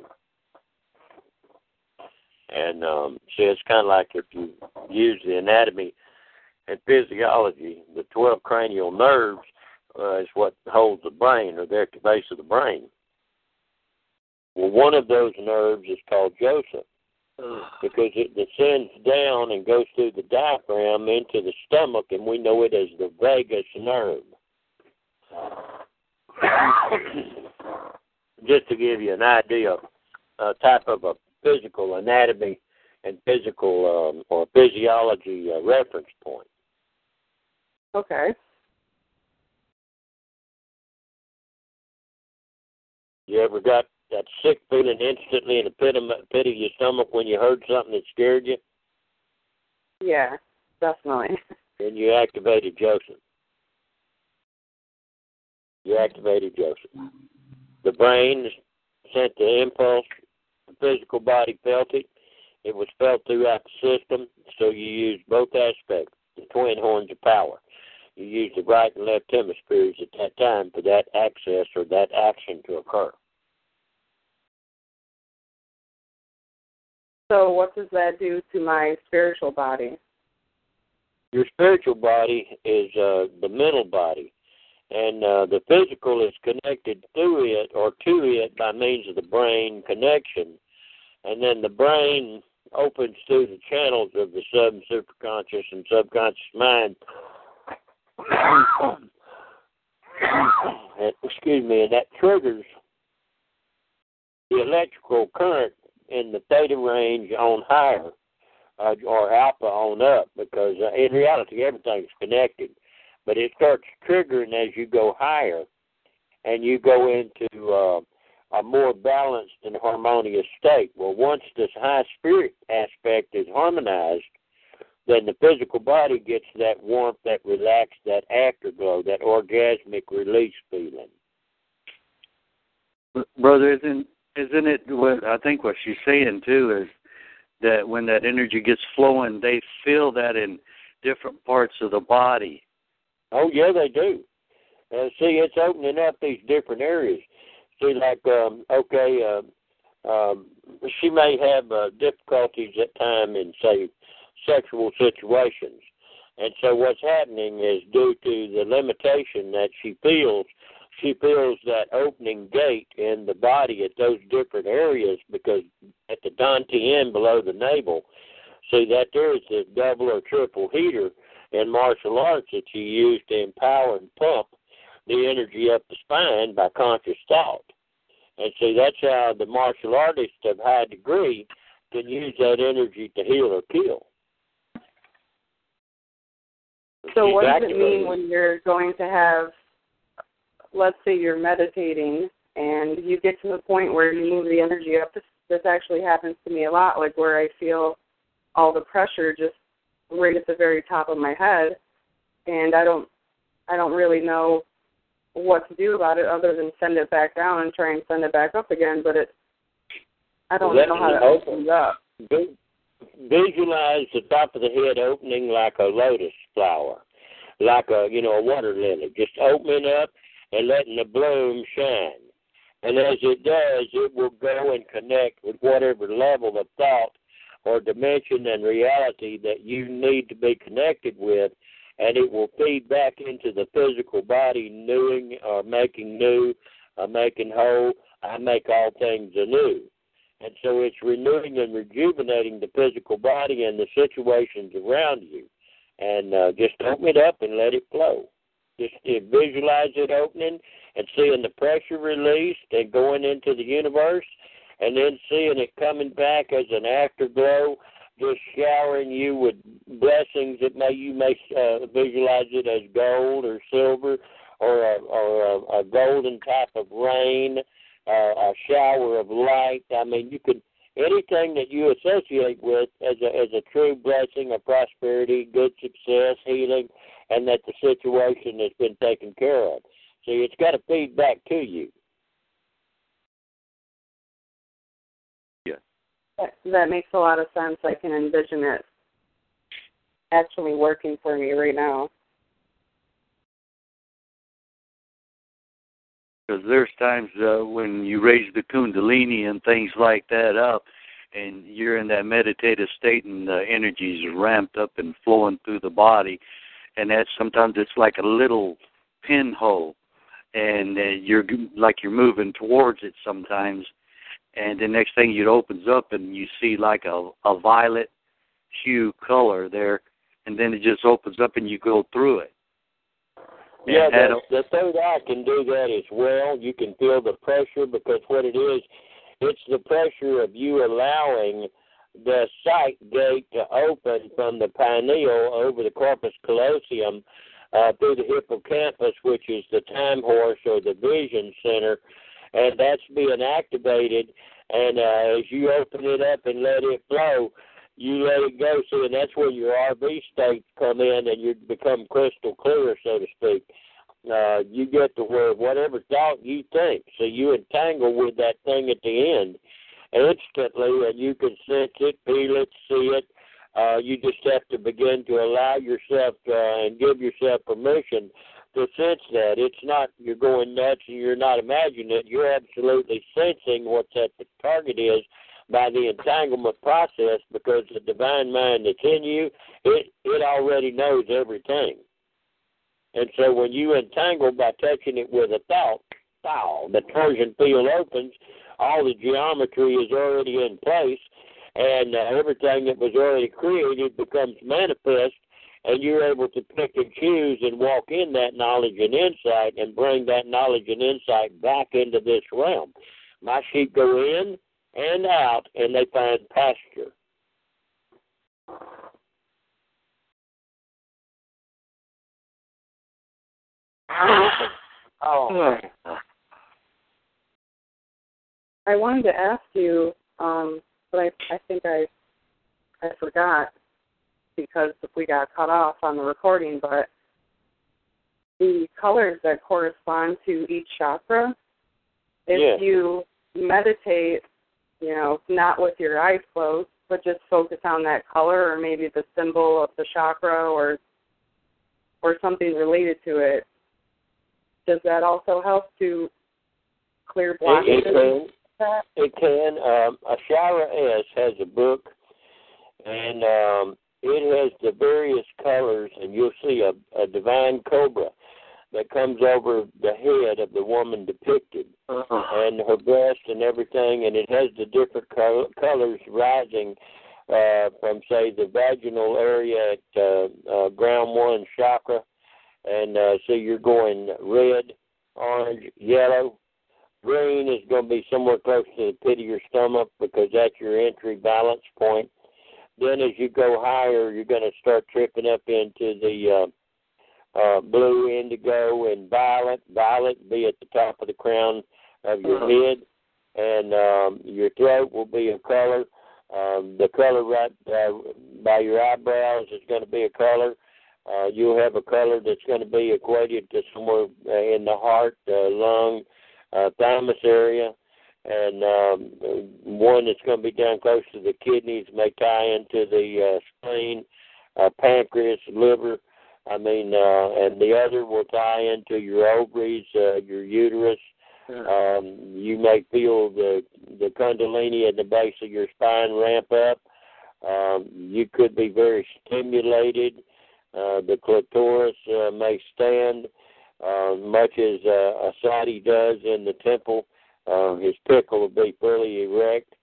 And um, see, it's kind of like if you use the anatomy and physiology, the 12 cranial nerves uh, is what holds the brain, or they're at the base of the brain. Well, one of those nerves is called Joseph because it descends down and goes through the diaphragm into the stomach, and we know it as the vagus nerve. [coughs] Just to give you an idea, a type of a physical anatomy and physical um, or physiology uh, reference point. Okay. You ever got that sick feeling instantly in the pit of, pit of your stomach when you heard something that scared you? Yeah, definitely. Then you activated Joseph. You activated Joseph. The brain sent the impulse, the physical body felt it. It was felt throughout the system, so you used both aspects, the twin horns of power. You used the right and left hemispheres at that time for that access or that action to occur. So, what does that do to my spiritual body? Your spiritual body is uh, the mental body, and uh, the physical is connected through it or to it by means of the brain connection, and then the brain opens through the channels of the sub and superconscious and subconscious mind. [coughs] excuse me, and that triggers the electrical current in the theta range on higher uh, or alpha on up because uh, in reality everything's connected. But it starts triggering as you go higher and you go into uh, a more balanced and harmonious state. Well, once this high spirit aspect is harmonized, then the physical body gets that warmth, that relax, that afterglow, that orgasmic release feeling. Brother, isn't isn't it what I think what she's saying too is that when that energy gets flowing, they feel that in different parts of the body. Oh yeah, they do. Uh, see, it's opening up these different areas. See, like um, okay, uh, um, she may have uh, difficulties at time in say sexual situations, and so what's happening is due to the limitation that she feels she feels that opening gate in the body at those different areas because at the dantian below the navel, see that there is a double or triple heater in martial arts that you use to empower and pump the energy up the spine by conscious thought. And see that's how the martial artists of high degree can use that energy to heal or kill. So what does it mean when you're going to have let's say you're meditating and you get to the point where you move the energy up. This this actually happens to me a lot, like where I feel all the pressure just right at the very top of my head, and I don't I don't really know what to do about it other than send it back down and try and send it back up again. But it I don't Let know how to open it up. Visualize the top of the head opening like a lotus flower, like a you know a water lily, just opening up and letting the bloom shine. And as it does, it will go and connect with whatever level of thought or dimension and reality that you need to be connected with, and it will feed back into the physical body, newing or making new, or making whole. I make all things anew. And so it's renewing and rejuvenating the physical body and the situations around you. And uh, just open it up and let it flow. Just visualize it opening and seeing the pressure released and going into the universe, and then seeing it coming back as an afterglow, just showering you with blessings that may you may uh, visualize it as gold or silver or a, or a, a golden type of rain, uh, a shower of light. I mean, you could anything that you associate with as a as a true blessing of prosperity, good success, healing and that the situation has been taken care of. See, it's got to feed back to you. That makes a lot of sense. I can envision it actually working for me right now. Because there's times uh, when you raise the kundalini and things like that up, and you're in that meditative state, and the energy is ramped up and flowing through the body and that sometimes it's like a little pinhole, and uh, you're like you're moving towards it sometimes, and the next thing it opens up and you see like a a violet hue color there, and then it just opens up and you go through it. Yeah, the, the third eye can do that as well. You can feel the pressure because what it is, it's the pressure of you allowing the sight gate to open from the pineal over the corpus callosum uh, through the hippocampus, which is the time horse or the vision center, and that's being activated. And uh, as you open it up and let it flow, you let it go. See, and that's where your RV states come in, and you become crystal clear, so to speak. Uh, you get to where whatever thought you think, so you entangle with that thing at the end instantly, and you can sense it, feel it, see it, Uh, you just have to begin to allow yourself uh, and give yourself permission to sense that. It's not you're going nuts and you're not imagining it. You're absolutely sensing what that target is by the entanglement process because the divine mind that's in you, it it already knows everything. And so when you entangle by touching it with a thought, thought the torsion field opens, all the geometry is already in place, and uh, everything that was already created becomes manifest, and you're able to pick and choose and walk in that knowledge and insight and bring that knowledge and insight back into this realm. My sheep go in and out, and they find pasture. [sighs] Oh. I wanted to ask you, um, but I, I think I I forgot because we got cut off on the recording, but the colors that correspond to each chakra, if Yeah. you meditate, you know, not with your eyes closed, but just focus on that color or maybe the symbol of the chakra or or something related to it, does that also help to clear It, blockages? it can. It can. Um, Ashara S has a book, and um, it has the various colors, and you'll see a, a divine cobra that comes over the head of the woman depicted, and her breast and everything, and it has the different col- colors rising uh, from, say, the vaginal area at uh, uh, ground one chakra, and uh, so you're going red, orange, yellow, Green is going to be somewhere close to the pit of your stomach because that's your entry balance point. Then, as you go higher, you're going to start tripping up into the uh, uh, blue, indigo, and violet. Violet be at the top of the crown of your head, and um, your throat will be a color. Um, the color right uh, by your eyebrows is going to be a color. Uh, you'll have a color that's going to be equated to somewhere uh, in the heart, uh, lung, uh, thymus area, and um, one that's going to be down close to the kidneys may tie into the uh, spleen, uh, pancreas, liver. I mean, uh, and the other will tie into your ovaries, uh, your uterus. Um, you may feel the the kundalini at the base of your spine ramp up. Um, you could be very stimulated. Uh, the clitoris uh, may stand uh, much as uh, Asadi does in the temple. Uh, his pickle will be fairly erect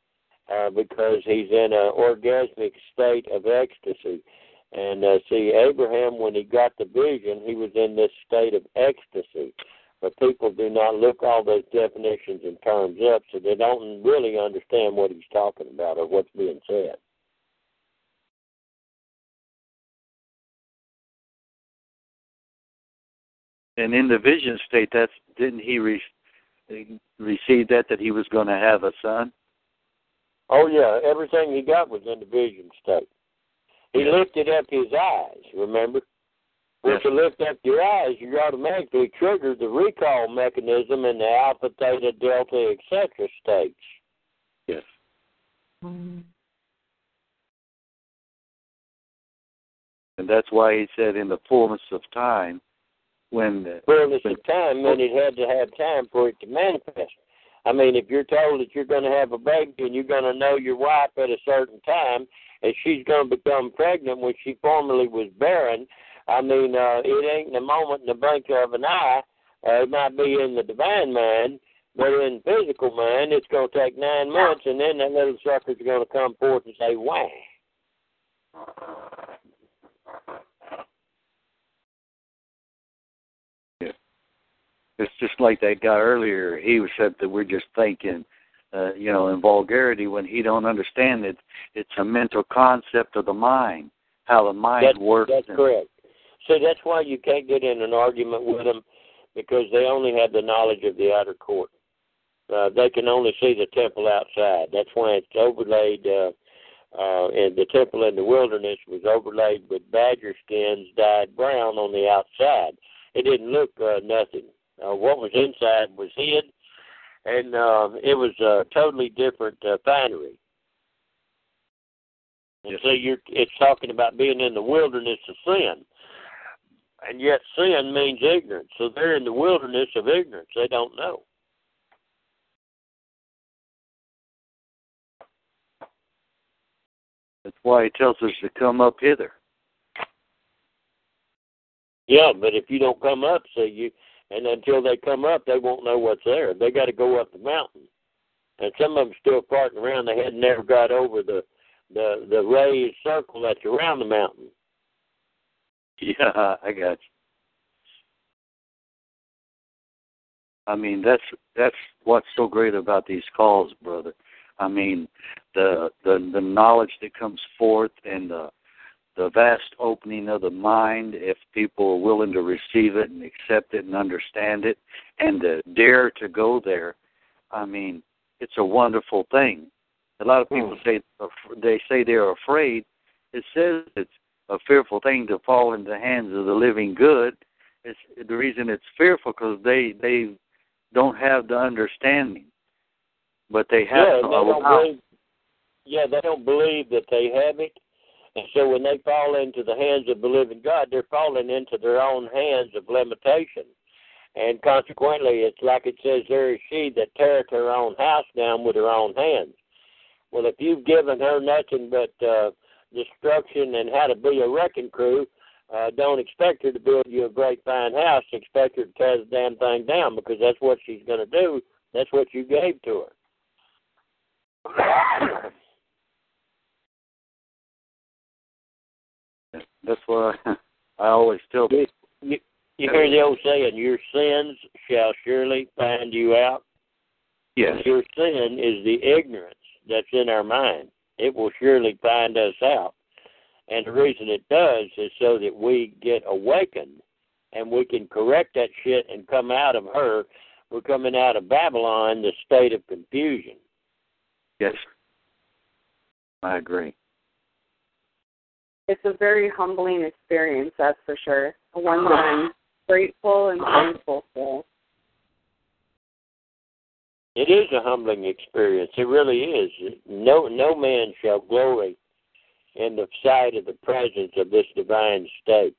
uh, because he's in an orgasmic state of ecstasy. And uh, see, Abraham, when he got the vision, he was in this state of ecstasy. But people do not look all those definitions and terms up, so they don't really understand what he's talking about or what's being said. And in the vision state, that's didn't he re- receive that that he was going to have a son? Oh yeah, everything he got was in the vision state. He lifted up his eyes, remember? Once you lift up your eyes, you automatically trigger the recall mechanism in the alpha, theta, delta, etc. states. Yes. And that's why he said, in the fullness of time, when the, Fullness of time meant it had to have time for it to manifest. I mean, if you're told that you're going to have a baby and you're going to know your wife at a certain time, and she's going to become pregnant when she formerly was barren, I mean, uh, it ain't in a moment in the blink of an eye. Uh, it might be in the divine mind, but in physical mind, it's going to take nine months, and then that little sucker's going to come forth and say, "Why?" it's just like that guy earlier. He was said that we're just thinking, uh, you know, in vulgarity when he don't understand it. It's a mental concept of the mind, how the mind That's, works. that's and- correct. So that's why you can't get in an argument with them because they only have the knowledge of the outer court. Uh, they can only see the temple outside. That's why it's overlaid. Uh, uh, and the temple in the wilderness was overlaid with badger skins dyed brown on the outside. It didn't look uh, nothing. Uh, what was inside was hid, and uh, it was a totally different uh, finery. And so you're it's talking about being in the wilderness of sin. And yet sin means ignorance. So they're in the wilderness of ignorance. They don't know. That's why he tells us to come up hither. Yeah, but if you don't come up, so you and until they come up they won't know what's there. They gotta go up the mountain. And some of them still farting around, they had never got over the the the raised circle that's around the mountain. Yeah, I got you. I mean, that's that's what's so great about these calls, brother. I mean, the the the knowledge that comes forth and the the vast opening of the mind if people are willing to receive it and accept it and understand it and to dare to go there. I mean, it's a wonderful thing. A lot of people hmm. say they say they're afraid. It says it's a fearful thing to fall into the hands of the living God. It's the reason it's fearful because they they don't have the understanding, but they have yeah, to they yeah, they don't believe that they have it. And so when they fall into the hands of the living God, they're falling into their own hands of limitation. And consequently, it's like it says, there is she that teareth her own house down with her own hands. Well, if you've given her nothing but uh, destruction and how to be a wrecking crew, uh, don't expect her to build you a great fine house. Expect her to tear the damn thing down because that's what she's going to do. That's what you gave to her. [coughs] [coughs] That's what [laughs] I, I always tell people. You, you hear the old saying, "Your sins shall surely find you out." Yes, Your sin is the ignorance that's in our mind. It will surely find us out. And the reason it does is so that we get awakened and we can correct that shit and come out of her. We're coming out of Babylon, the state of confusion. yes, I agree. It's a very humbling experience, that's for sure. One that I'm grateful and thankful for. It is a humbling experience. It really is. No no man shall glory in the sight of the presence of this divine state.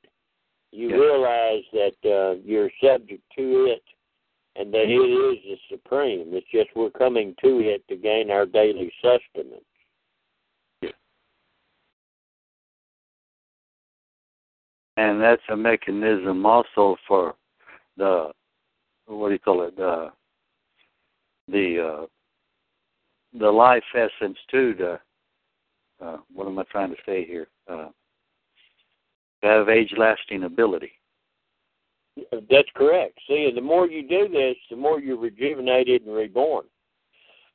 You Yes. realize that uh, you're subject to it and that it is the supreme. It's just we're coming to it to gain our daily sustenance. And that's a mechanism also for the what do you call it the the uh, the life essence too to uh, what am I trying to say here uh, to have age lasting ability That's correct. See, and the more you do this, the more you're rejuvenated and reborn.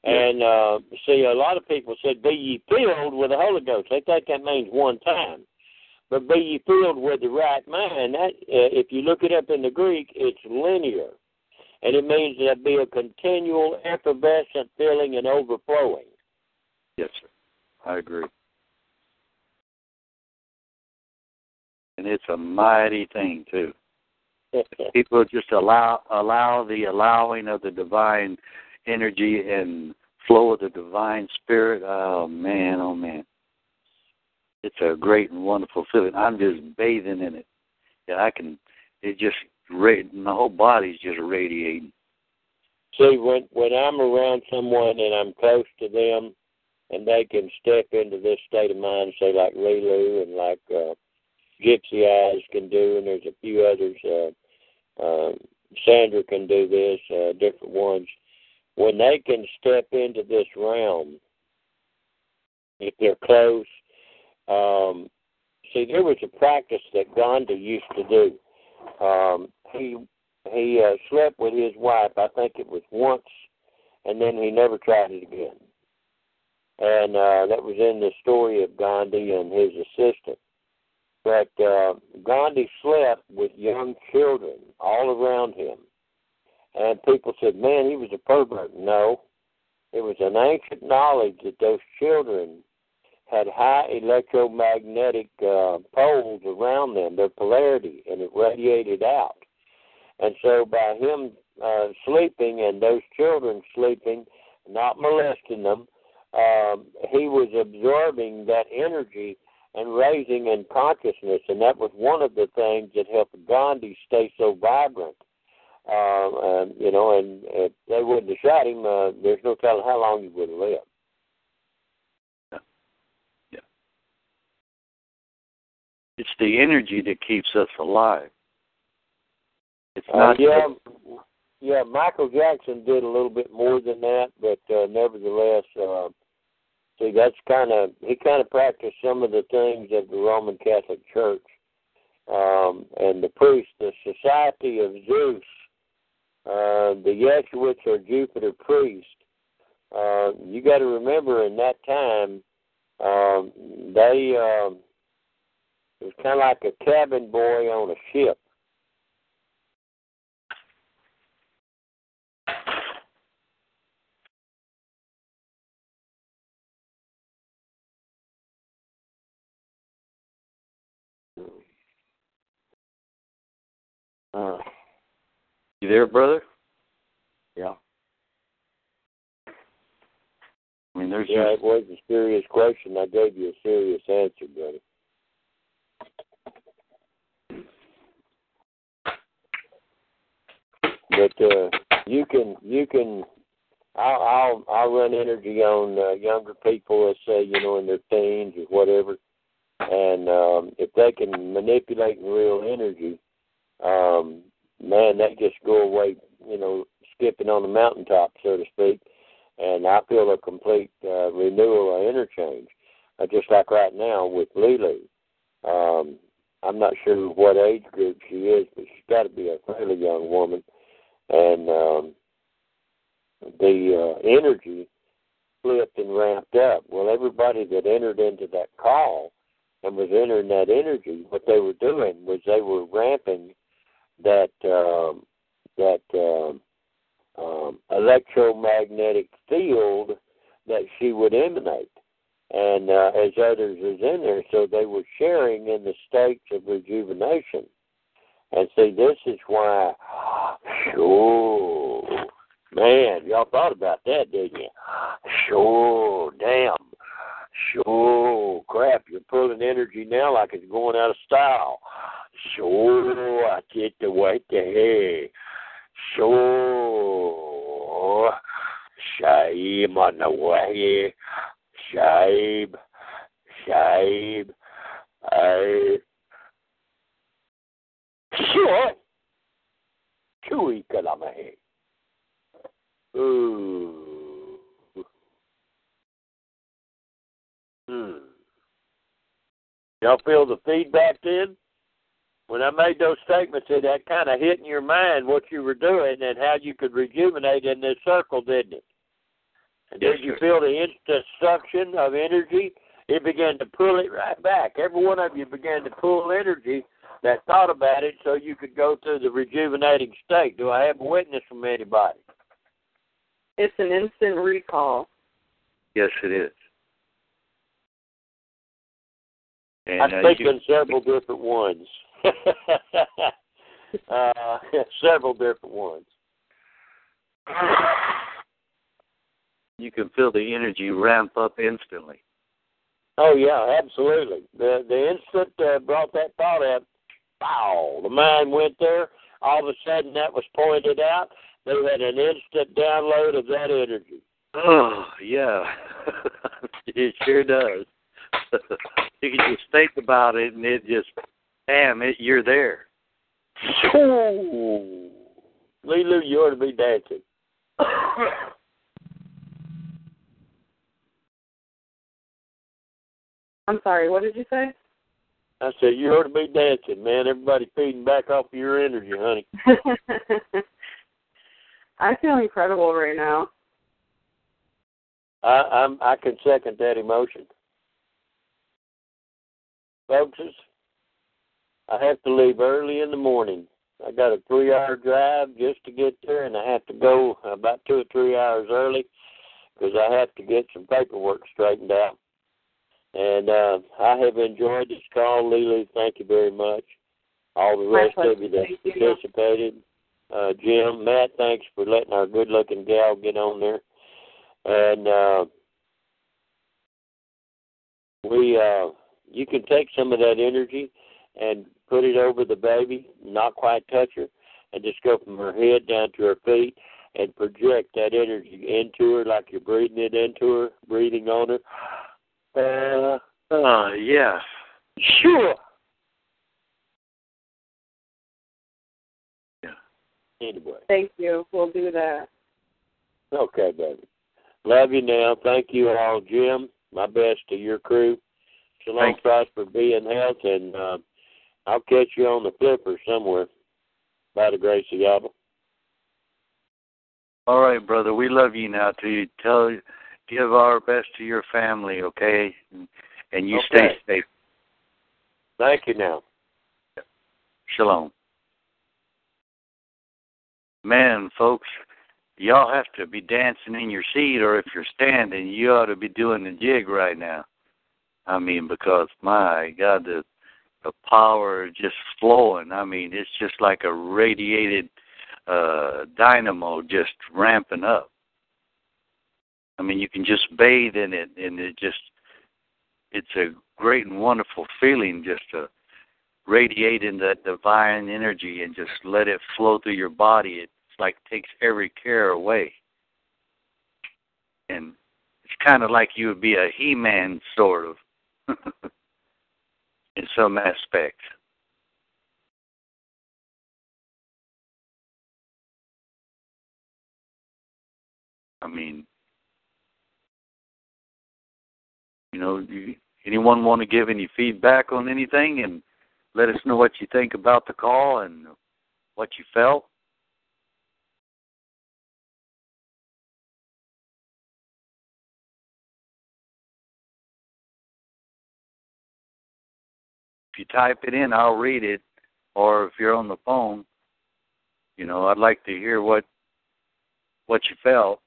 And uh, see, a lot of people said, "Be ye filled with the Holy Ghost." They think that means one time, but be ye filled with the right mind. That, uh, if you look it up in the Greek, it's linear, and it means there be a continual, effervescent filling and overflowing. yes sir I agree and it's a mighty thing too [laughs] people just allow allow the allowing of the divine energy and flow of the divine spirit. Oh man, oh man. It's a great and wonderful feeling. I'm just bathing in it. and I can it just my whole body's just radiating. See, when when I'm around someone and I'm close to them, and they can step into this state of mind, say like Lulu and like uh, Gypsy Eyes can do, and there's a few others. Uh, um, Sandra can do this, uh, different ones. When they can step into this realm, if they're close, um, see, there was a practice that Gandhi used to do. Um, he he uh, slept with his wife. I think it was once, and then he never tried it again. And uh, that was in the story of Gandhi and his assistant. But uh, Gandhi slept with young children all around him, and people said, "Man, he was a pervert." No, it was an ancient knowledge that those children had high electromagnetic uh, poles around them, their polarity, and it radiated out. And so by him uh, sleeping and those children sleeping, not molesting them, um, he was absorbing that energy and raising in consciousness, and that was one of the things that helped Gandhi stay so vibrant. Um, and, you know, and if they wouldn't have shot him, uh, there's no telling how long he would have lived. It's the energy that keeps us alive. It's Uh, not yeah, yeah. Michael Jackson did a little bit more than that, but uh, nevertheless, uh, see, that's kind of he kind of practiced some of the things of the Roman Catholic Church, um, and the priest, the Society of Zeus, uh, the Jesuits or Jupiter priest. Uh, you got to remember, in that time, um, they it was kind of like a cabin boy on a ship. Uh, you there, brother? yeah. I mean, there's Yeah, just it was a serious question. I gave you a serious answer, brother. But uh, you can you can I'll I'll I'll run energy on uh, younger people, let's say you know in their teens or whatever, and um, if they can manipulate real energy, um, man, they just go away, you know, skipping on the mountaintop, so to speak and I feel a complete uh, renewal or interchange. Uh, just like right now with Lulu. Um, I'm not sure what age group she is, but she's got to be a fairly young woman. And um, the uh, energy flipped and ramped up. Well, everybody that entered into that call and was entering that energy, what they were doing was they were ramping that um, that um, um, electromagnetic field that she would emanate. And uh, as others was in there, so they were sharing in the states of rejuvenation. And see, this is why, sure, man, y'all thought about that, didn't you? Sure, damn, sure, crap, you're pulling energy now like it's going out of style. Sure, I get the wait the hey. Sure. Shaib on the way. Shaib. I. Sure. Chewy kalamahe. Ooh. Hmm. Y'all feel the feedback then? when I made those statements, it that kind of hit in your mind what you were doing and how you could rejuvenate in this circle, didn't it? And Yes, did you sir. feel the instant suction of energy? It began to pull it right back. Every one of you began to pull energy that thought about it so you could go through the rejuvenating state. Do I have a witness from anybody? It's an instant recall. yes, it is. And I uh, speak you, in several different ones. [laughs] uh, [laughs] several different ones. you can feel the energy ramp up instantly. Oh yeah, absolutely. The the instant uh, brought that thought up, wow, the mind went there. All of a sudden, that was pointed out. They had an instant download of that energy. Oh, yeah. [laughs] it sure does. [laughs] you can just think about it and it just, bam, it, you're there. Ooh. Lulu, you ought to be dancing. [coughs] I'm sorry, what did you say? I said you ought to be dancing, man. Everybody feeding back off of your energy, honey. [laughs] I feel incredible right now. I I'm I can second that emotion. Folks, I have to leave early in the morning. I got a three hour drive just to get there, and I have to go about two or three hours early because I have to get some paperwork straightened out. And uh, I have enjoyed this call, Lily. Thank you very much. All the rest of you that participated. Uh, Jim, Matt, thanks for letting our good looking gal get on there. And uh, we uh, you can take some of that energy and put it over the baby, not quite touch her, and just go from her head down to her feet and project that energy into her like you're breathing it into her, breathing on her. Uh, Uh, yeah. sure. Yeah. Anyway, Thank you. We'll do that. okay, baby. Love you now. Thank you all, Jim. My best to your crew. Shalom, Thank you. prosper, be in health, and uh, I'll catch you on the flipper somewhere. By the grace of God. All right, brother. We love you now. To tell, give our best to your family, okay? And, and you stay safe. Thank you now. Shalom. Man, folks, y'all have to be dancing in your seat, or if you're standing, you ought to be doing the jig right now. I mean, because my God, the the power just flowing. I mean, it's just like a radiated uh dynamo just ramping up. I mean, you can just bathe in it, and it just it's a great and wonderful feeling just to radiate in that divine energy and just let it flow through your body. It's like takes every care away. And it's kind of like you would be a He Man sort of [laughs] in some aspect. I mean, you know, do anyone want to give any feedback on anything and let us know what you think about the call and what you felt? If you type it in, I'll read it. Or if you're on the phone, you know, I'd like to hear what what you felt.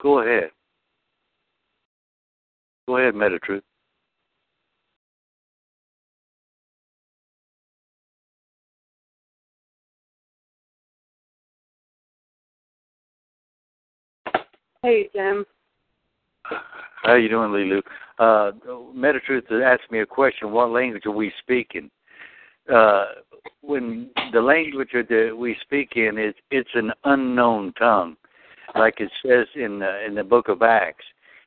Go ahead. Go ahead, Metatruth. Hey, Jim. How you doing, Lulu? Uh, Metatruth asked me a question. What language are we speaking? Uh, when the language that we speak in is it's an unknown tongue, like it says in the, in the book of Acts.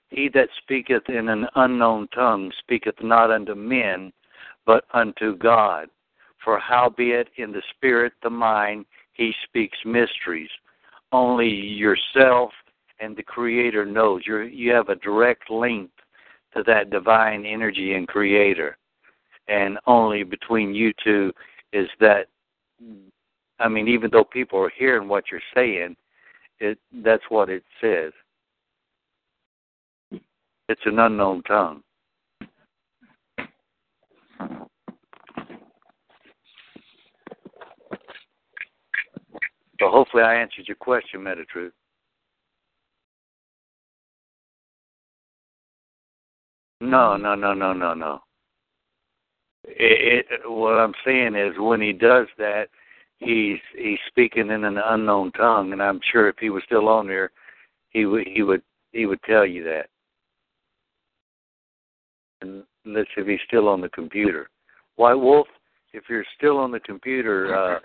He that speaketh in an unknown tongue speaketh not unto men, but unto God. For howbeit in the spirit, the mind, he speaks mysteries. Only yourself and the Creator knows. you you have a direct link to that divine energy and Creator, and only between you two is that. I mean, even though people are hearing what you're saying, it that's what it says. It's an unknown tongue. So hopefully I answered your question, Metatruth. No, no, no, no, no, no. It, it, what I'm saying is, when he does that, he's he's speaking in an unknown tongue, and I'm sure if he was still on there, he would he would he would tell you that. And let's see if he's still on the computer. White Wolf, if you're still on the computer, uh,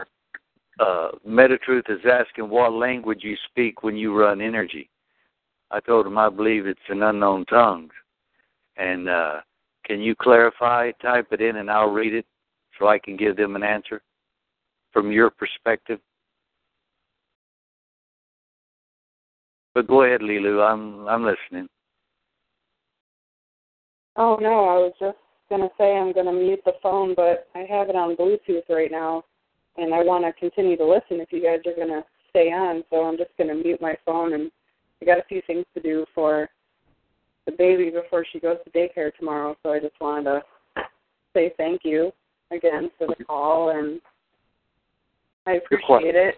uh, Metatruth is asking what language you speak when you run energy. I told him I believe it's an unknown tongue. And uh, can you clarify? Type it in, and I'll read it so I can give them an answer from your perspective. But go ahead, Lulu. I'm I'm listening. Oh no, I was just gonna say I'm gonna mute the phone, but I have it on Bluetooth right now, and I want to continue to listen if you guys are gonna stay on. So I'm just gonna mute my phone, and I got a few things to do for the baby before she goes to daycare tomorrow. So I just wanted to say thank you again for the call, and I appreciate it.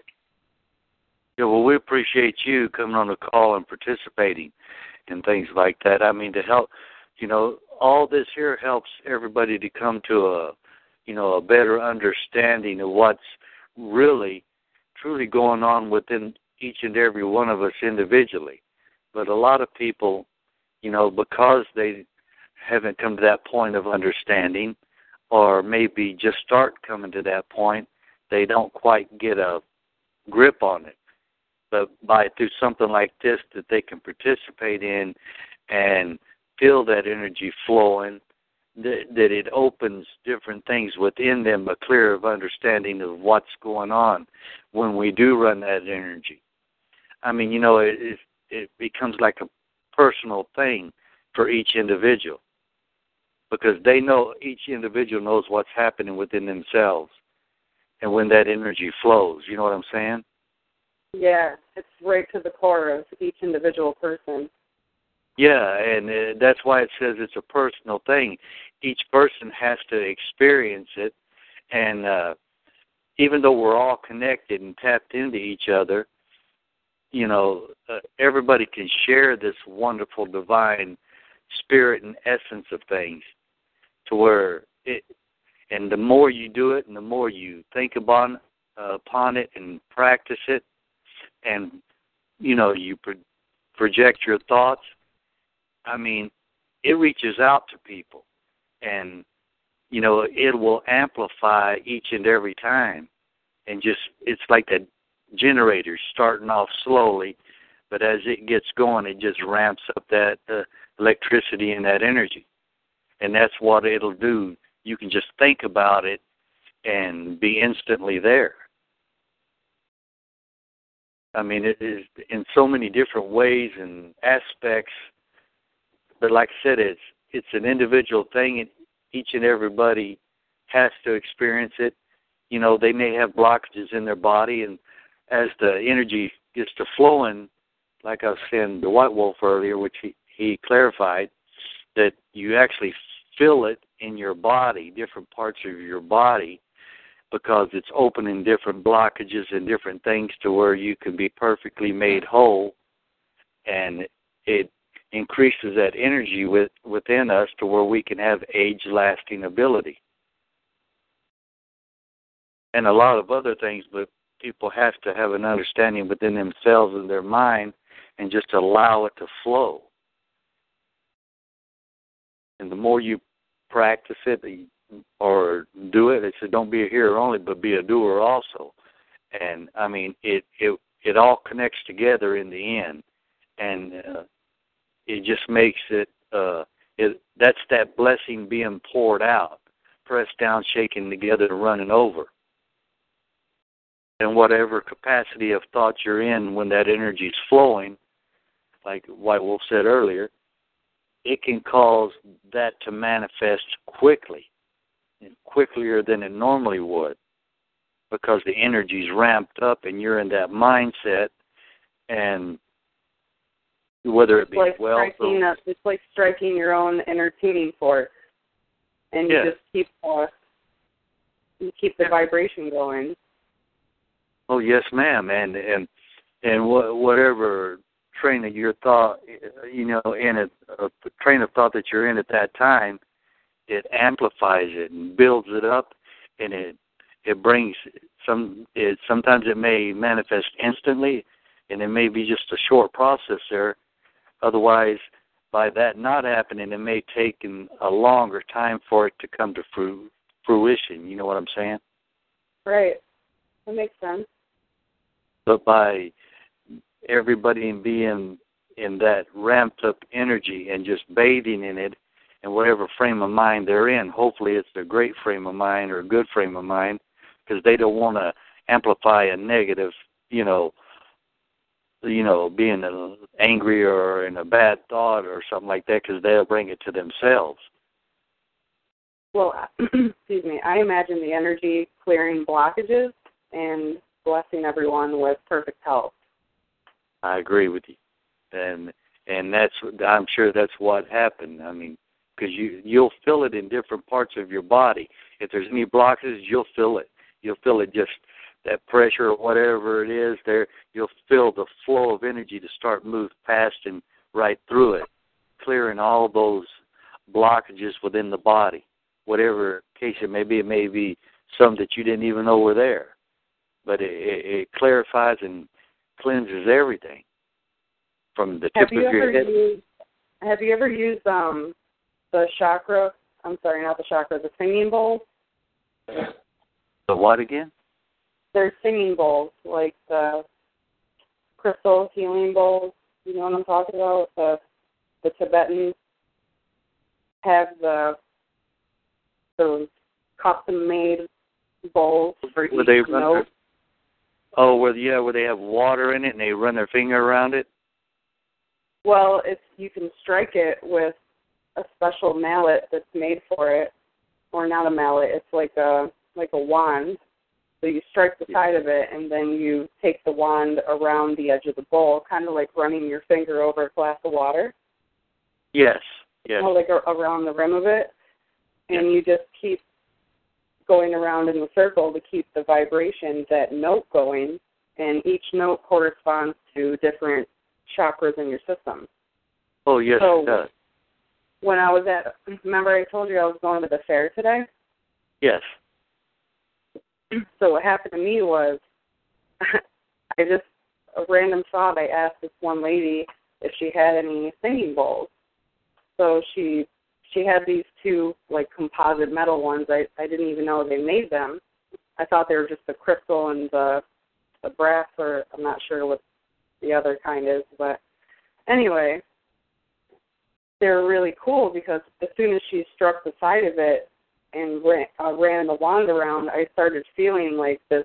Yeah, well, we appreciate you coming on the call and participating and things like that. I mean, to help you know, all this here helps everybody to come to a, you know, a better understanding of what's really, truly going on within each and every one of us individually. But a lot of people, you know, because they haven't come to that point of understanding, or maybe just start coming to that point, they don't quite get a grip on it. But by through something like this that they can participate in and feel that energy flowing, that, that it opens different things within them, a clear of understanding of what's going on when we do run that energy. I mean, you know, it it, it becomes like a personal thing for each individual because they know each individual knows what's happening within themselves and when that energy flows. You know what I'm saying? Yeah, it's right to the core of each individual person. Yeah, and uh, that's why it says it's a personal thing. Each person has to experience it, and uh, even though we're all connected and tapped into each other, you know, uh, everybody can share this wonderful divine spirit and essence of things to where it and the more you do it and the more you think upon uh, upon it and practice it and you know you pro- project your thoughts i mean it reaches out to people and you know it will amplify each and every time. And just it's like that generator starting off slowly but as it gets going it just ramps up that uh, electricity and that energy and that's what it'll do. You can just think about it and be instantly there. I mean, it is in so many different ways and aspects. But like I said, it's it's an individual thing, and each and everybody has to experience it. You know, they may have blockages in their body, and as the energy gets to flowing, like I was saying the White Wolf earlier, which he he clarified, that you actually feel it in your body, different parts of your body, because it's opening different blockages and different things to where you can be perfectly made whole, and it increases that energy with, within us to where we can have age-lasting ability, and a lot of other things. But people have to have an understanding within themselves and their mind, and just allow it to flow. And the more you practice it or do it. They said don't be a hearer only, but be a doer also. And I mean, it it it all connects together in the end, and uh, it just makes it. Uh, it that's that blessing being poured out, pressed down, shaken together, and running over. And whatever capacity of thought you're in when that energy is flowing, like White Wolf said earlier, it can cause that to manifest quickly, and quicker than it normally would, because the energy's ramped up and you're in that mindset, and whether it be it's like wealth striking or, a, it's like striking your own inner tuning fork, and you Yeah. just keep uh, you keep the vibration going. Oh yes, ma'am, and and and wha- whatever train of your thought, you know, in a, train of thought that you're in at that time, it amplifies it and builds it up, and it it brings some. It sometimes it may manifest instantly, and it may be just a short process there. Otherwise, by that not happening, it may take a longer time for it to come to fru- fruition. You know what I'm saying? Right. That makes sense. But by everybody being in that ramped up energy and just bathing in it in whatever frame of mind they're in. Hopefully, it's a great frame of mind or a good frame of mind because they don't want to amplify a negative, you know, you know, being angry or in a bad thought or something like that because they'll bring it to themselves. Well, [clears throat] excuse me. I imagine the energy clearing blockages and blessing everyone with perfect health. I agree with you, and and that's I'm sure that's what happened. I mean, because you you'll feel it in different parts of your body. If there's any blockages, you'll feel it. You'll feel it just that pressure or whatever it is there. You'll feel the flow of energy to start move past and right through it, clearing all those blockages within the body, whatever case it may be. It may be some that you didn't even know were there, but it, it, it clarifies and cleanses everything from the Have tip you of your head. used Have you ever used um the chakra? I'm sorry, not the chakra, the singing bowls. The what again? They're singing bowls, like the crystal healing bowls. You know what I'm talking about? The the Tibetans have the those custom made bowls for each they note. Oh, where yeah, where they have water in it and they run their finger around it. Well, it's you can strike it with a special mallet that's made for it, or not a mallet. It's like a like a wand. So you strike the side of it, and then you take the wand around the edge of the bowl, kind of like running your finger over a glass of water, Yes, yes. or like a, around the rim of it, and you just keep going around in the circle to keep the vibration, that note going, and each note corresponds to different chakras in your system. Oh, yes, So- it does. when I was at remember I told you I was going to the fair today? Yes. So what happened to me was [laughs] I just a random thought I asked this one lady if she had any singing bowls. So she she had these two like composite metal ones. I I didn't even know they made them. I thought they were just the crystal and the the brass or I'm not sure what the other kind is, but anyway, they were really cool because as soon as she struck the side of it and ran, uh, ran the wand around, I started feeling like this,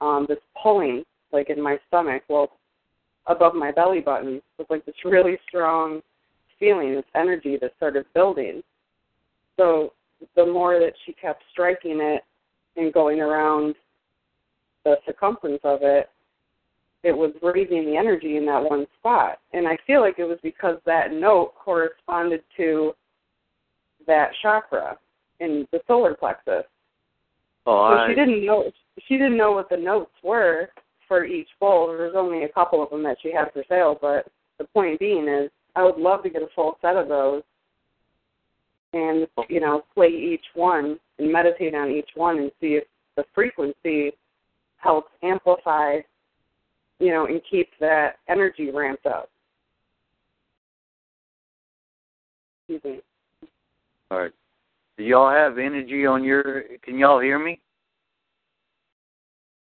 um, this pulling, like in my stomach, well, above my belly button, with like this really strong feeling, this energy that started building. So the more that she kept striking it and going around the circumference of it, it was raising the energy in that one spot. And I feel like it was because that note corresponded to that chakra in the solar plexus. Oh, So I, she didn't know she didn't know what the notes were for each bowl. There was only a couple of them that she had for sale, but the point being is I would love to get a full set of those and you know, play each one and meditate on each one and see if the frequency helps amplify, you know, and keep that energy ramped up. Excuse me. all right. Do y'all have energy on your? Can y'all hear me?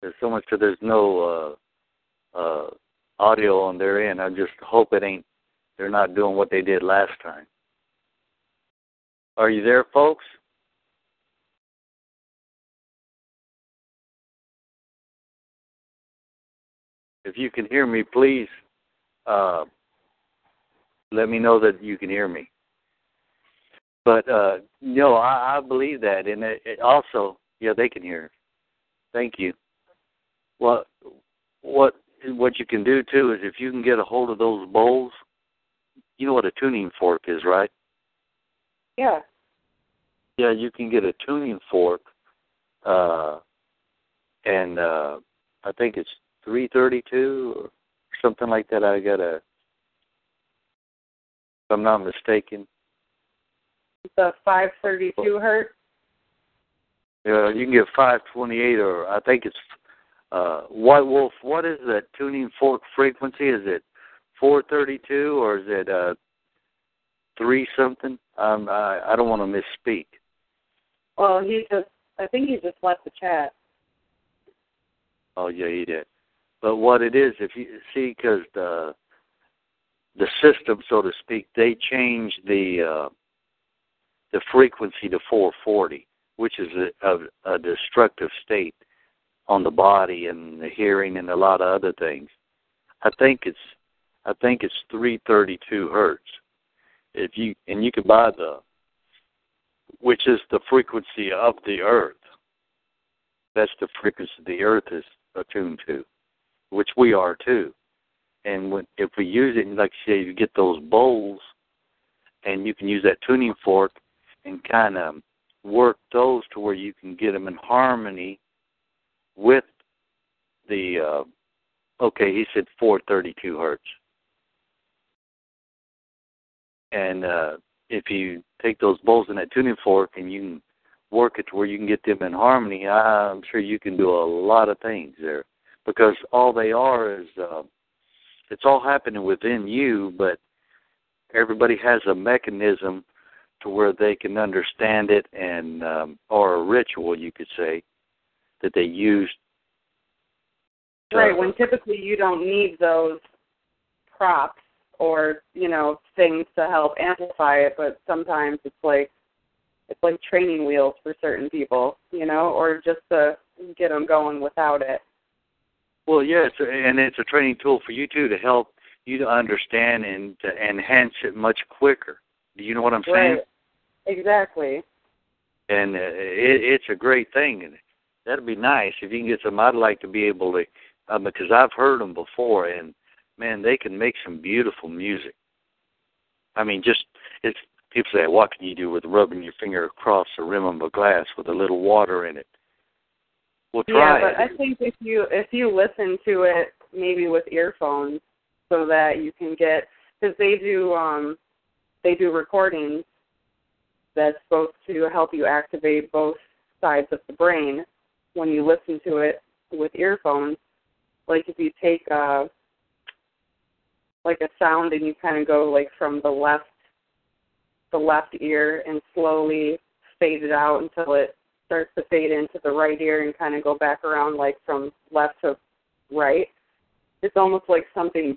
There's so much. There's no uh, uh, audio on their end. I just hope it ain't. They're not doing what they did last time. Are you there, folks? If you can hear me, please uh, let me know that you can hear me. But uh, no, I, I believe that, and it, it also, yeah, they can hear. Thank you. Well, what what you can do too is if you can get a hold of those bowls, you know what a tuning fork is, right? Yeah. Yeah, you can get a tuning fork, uh, and uh, I think it's three thirty-two or something like that. I got a, if I'm not mistaken. The five thirty two hertz. Yeah, you can get 528, or I think it's uh, White Wolf. What is that tuning fork frequency? Is it 432 or is it uh, three something? Um, I, I don't want to misspeak. Well, he just I think he just left the chat. Oh yeah, he did. But what it is, if you see, because the the system, so to speak, they changed the uh, the frequency to 440, which is a, a, a destructive state on the body and the hearing and a lot of other things. I think it's I think it's 332 hertz. If you and you can buy the which is the frequency of the earth. That's the frequency the earth is attuned to, which we are too. And when if we use it, like you say, you get those bowls, and you can use that tuning fork and kind of work those to where you can get them in harmony with the. Uh, okay, he said 432 hertz, and uh, if you take those bowls and that tuning fork and you can work it to where you can get them in harmony, I'm sure you can do a lot of things there. Because all they are is uh, it's all happening within you, but everybody has a mechanism to where they can understand it and um, or a ritual you could say that they use Right, when typically you don't need those props or, you know, things to help amplify it, but sometimes it's like it's like training wheels for certain people, you know, or just to get them going without it. Well, yeah, it's a, and it's a training tool for you too to help you to understand and to enhance it much quicker. Do you know what I'm saying? Right. Exactly. And uh, it, it's a great thing, and that'd be nice if you can get some. I'd like to be able to, uh, because I've heard them before, and man, they can make some beautiful music. I mean, just it's people say, what can you do with rubbing your finger across the rim of a glass with a little water in it? Well, try yeah, but it. I think if you if you listen to it maybe with earphones, so that you can get because they do um they do recordings that's supposed to help you activate both sides of the brain when you listen to it with earphones. Like if you take a like a sound and you kind of go like from the left the left ear and slowly fade it out until it starts to fade into the right ear and kind of go back around like from left to right. It's almost like something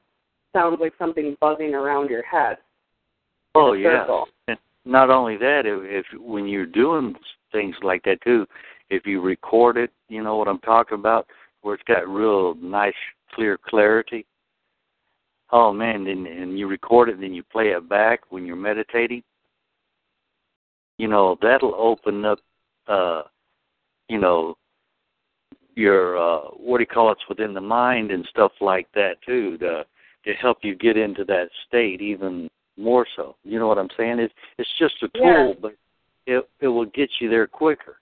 sounds like something buzzing around your head. Oh yeah. circle. And not only that, if, if when you're doing things like that too, if you record it, you know what I'm talking about, where it's got real nice, clear clarity. Oh man, and, and you record it, and then you play it back when you're meditating. You know that'll open up, uh, you know, your uh, what do you call it's within the mind and stuff like that too. To to help you get into that state even more so. You know what I'm saying? It's it's just a tool, Yeah. but it it will get you there quicker.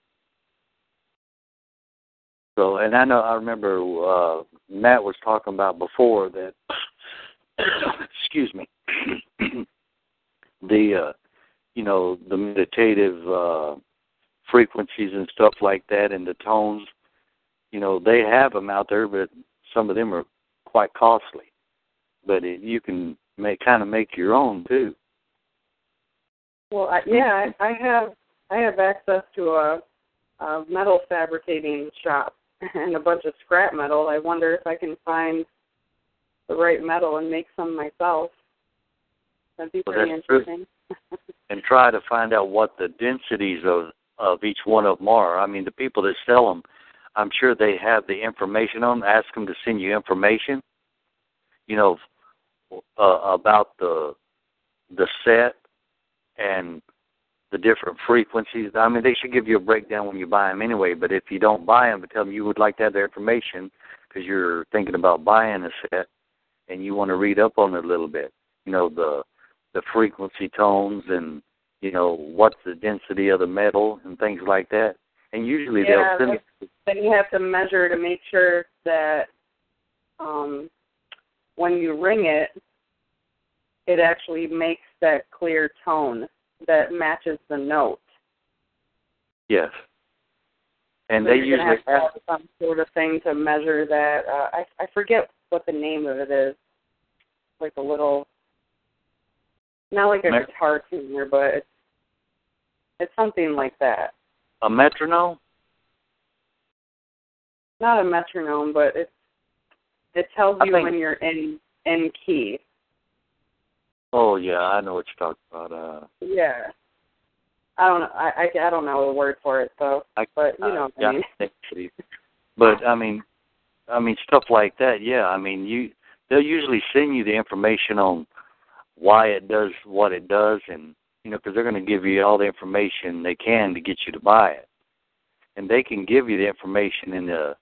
So, and I know I remember uh Matt was talking about before that. [coughs] excuse me. [coughs] the uh, you know the meditative uh, frequencies and stuff like that, and the tones. You know they have them out there, but some of them are quite costly. But it, you can make kind of make your own too. Well, I, yeah, I, I have I have access to a, a metal fabricating shop [laughs] and a bunch of scrap metal. I wonder if I can find the right metal and make some myself. That'd be Well, pretty interesting. [laughs] and try to find out what the densities of of each one of them are. I mean, the people that sell them, I'm sure they have the information on. them. Ask them to send you information. You know, uh, about the the set and the different frequencies. I mean, they should give you a breakdown when you buy them anyway. But if you don't buy them, but tell them you would like to have their information because you're thinking about buying a set and you want to read up on it a little bit. You know the the frequency tones and you know what's the density of the metal and things like that. And usually Yeah, they'll send it. then you have to measure to make sure that um, when you ring it, it actually makes that clear tone that matches the note. Yes. And So they usually have have have some sort of thing to measure that. Uh, I I forget what the name of it is. Like a little, not like a Me- guitar tuner, but it's it's something like that. a metronome. Not a metronome, but it's it tells you think- when you're in in key. Oh yeah, I know what you're talking about. Uh, Yeah. I don't know. I, I I don't know the word for it though, I, but you know uh, what yeah, I mean. But I mean, I mean stuff like that. Yeah, I mean you. They'll usually send you the information on why it does what it does, and you know because they're going to give you all the information they can to get you to buy it, and they can give you the information in the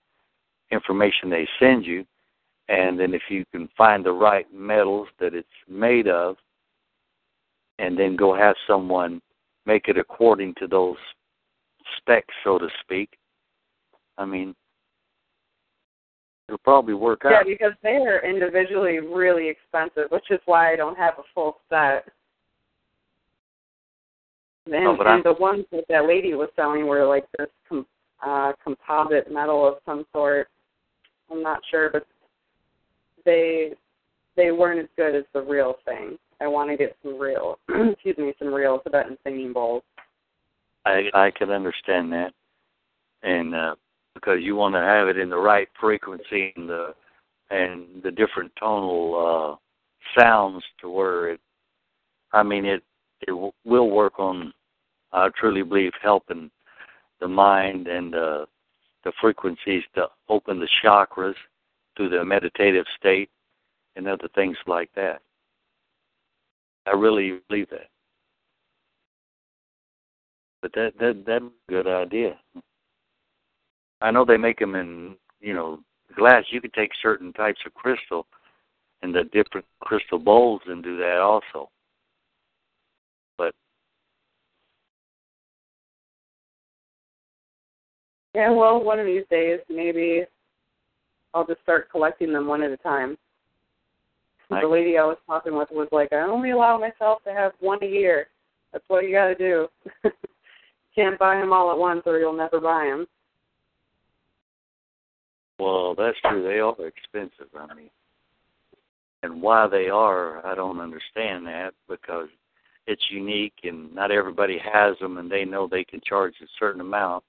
information they send you, and then if you can find the right metals that it's made of, and then go have someone make it according to those specs, so to speak. I mean, it'll probably work Yeah, out. because they are individually really expensive, which is why I don't have a full set. And, Oh, and I'm- the ones that that lady was selling were like this com- uh, composite metal of some sort. I'm not sure, but they they weren't as good as the real thing. I want to get some real, [clears throat] excuse me, some real Tibetan singing bowls. I I can understand that, and uh, because you want to have it in the right frequency and the and the different tonal uh, sounds to where it. I mean, it it will work on. I truly believe helping the mind and uh, the frequencies to open the chakras through the meditative state and other things like that. I really believe that. But that that that's a good idea. I know they make them in you know glass. You could take certain types of crystal and the different crystal bowls and do that also. But Yeah, well, one of these days, maybe I'll just start collecting them one at a time. I- The lady I was talking with was like, I only allow myself to have one a year. That's what you got to do. [laughs] Can't buy them all at once, or you'll never buy them. Well, that's true. They are expensive. I mean, and why they are, I don't understand that because it's unique and not everybody has them, and they know they can charge a certain amount.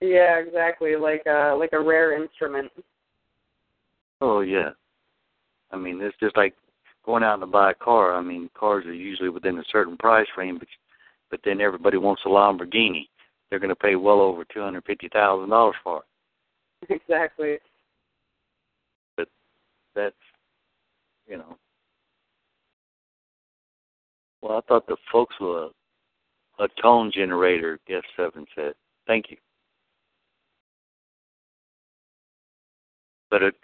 Yeah, exactly. Like a like a rare instrument. Oh yeah. I mean, it's just like going out and buy a car. I mean, cars are usually within a certain price range, but but then everybody wants a Lamborghini. They're going to pay well over two hundred fifty thousand dollars for it. [laughs] exactly. But that's you know. Well, I thought the folks were a, tone generator. Guest seven said, "Thank you." But it,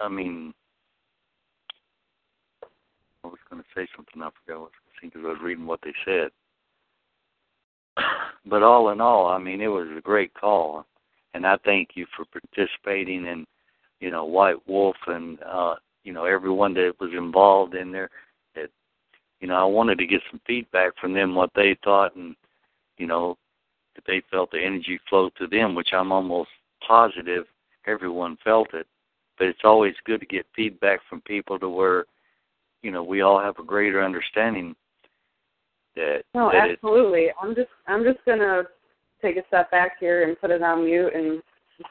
I mean, I was going to say something. I forgot what I was because I was reading what they said. [coughs] But all in all, I mean, it was a great call, and I thank you for participating and you know White Wolf and uh, you know everyone that was involved in there. That you know I wanted to get some feedback from them what they thought and you know that they felt the energy flow to them, which I'm almost positive everyone felt it. But it's always good to get feedback from people to where you know we all have a greater understanding that No, that absolutely. I'm just I'm just gonna take a step back here and put it on mute and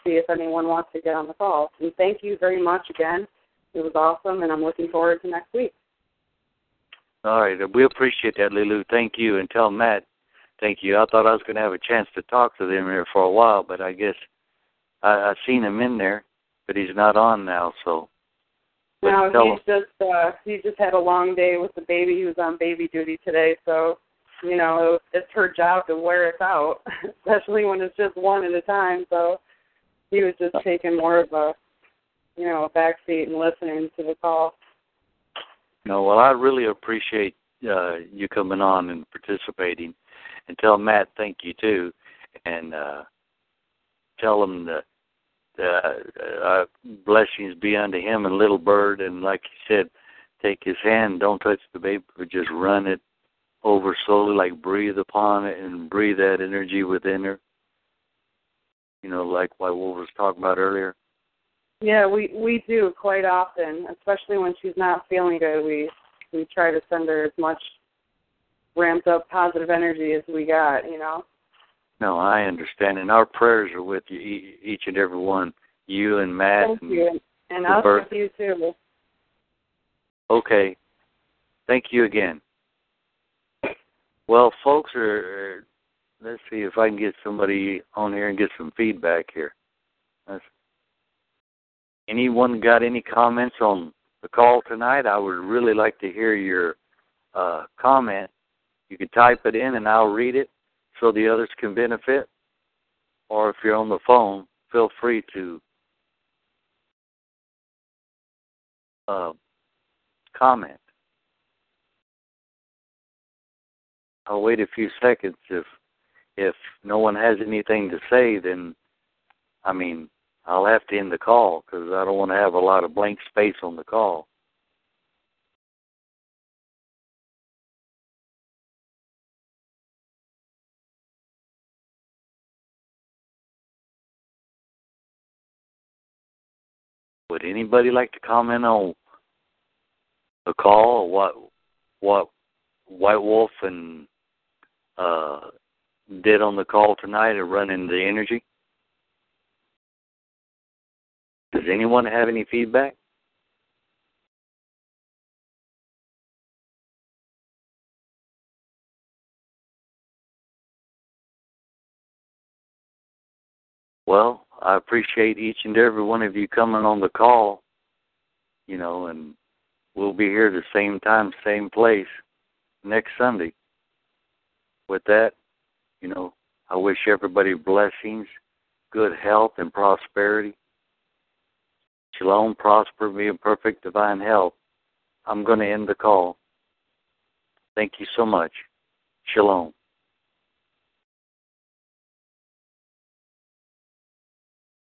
see if anyone wants to get on the call. And thank you very much again. It was awesome, and I'm looking forward to next week. All right, we appreciate that, Lulu. Thank you, and tell Matt, thank you. I thought I was going to have a chance to talk to them here for a while, but I guess I, I seen him in there, but he's not on now. So, but No, he's just uh he just had a long day with the baby. He was on baby duty today, so you know it's her job to wear us out, [laughs] especially when it's just one at a time. So he was just taking more of a you know a back seat and listening to the call. no, well, I really appreciate uh, you coming on and participating, and tell Matt thank you too, and uh, tell him that uh, uh, blessings be unto him and little bird, and like he said, take his hand, don't touch the baby, but just run it over slowly, like breathe upon it and breathe that energy within her. You know, like what Wolf was talking about earlier. Yeah, we we do quite often, especially when she's not feeling good. We we try to send her as much ramped up positive energy as we got. You know. No, I understand, and our prayers are with you, e- each and every one. You and Matt. Thank and, you, and us birth- with you too. Okay. Thank you again. Well, folks are. are- Let's see if I can get somebody on here and get some feedback here. Let's, anyone got any comments on the call tonight? I would really like to hear your uh, comment. You can type it in and I'll read it so the others can benefit. Or if you're on the phone, feel free to uh, comment. I'll wait a few seconds. If if no one has anything to say, then I mean I'll have to end the call because I don't want to have a lot of blank space on the call. Would anybody like to comment on the call or what what White Wolf and uh, did on the call tonight or running the energy? Does anyone have any feedback? Well, I appreciate each and every one of you coming on the call, you know, and we'll be here the same time, same place next Sunday. With that, you know, I wish everybody blessings, good health, and prosperity. Shalom, prosper, be in perfect divine health. I'm going to end the call. Thank you so much. Shalom.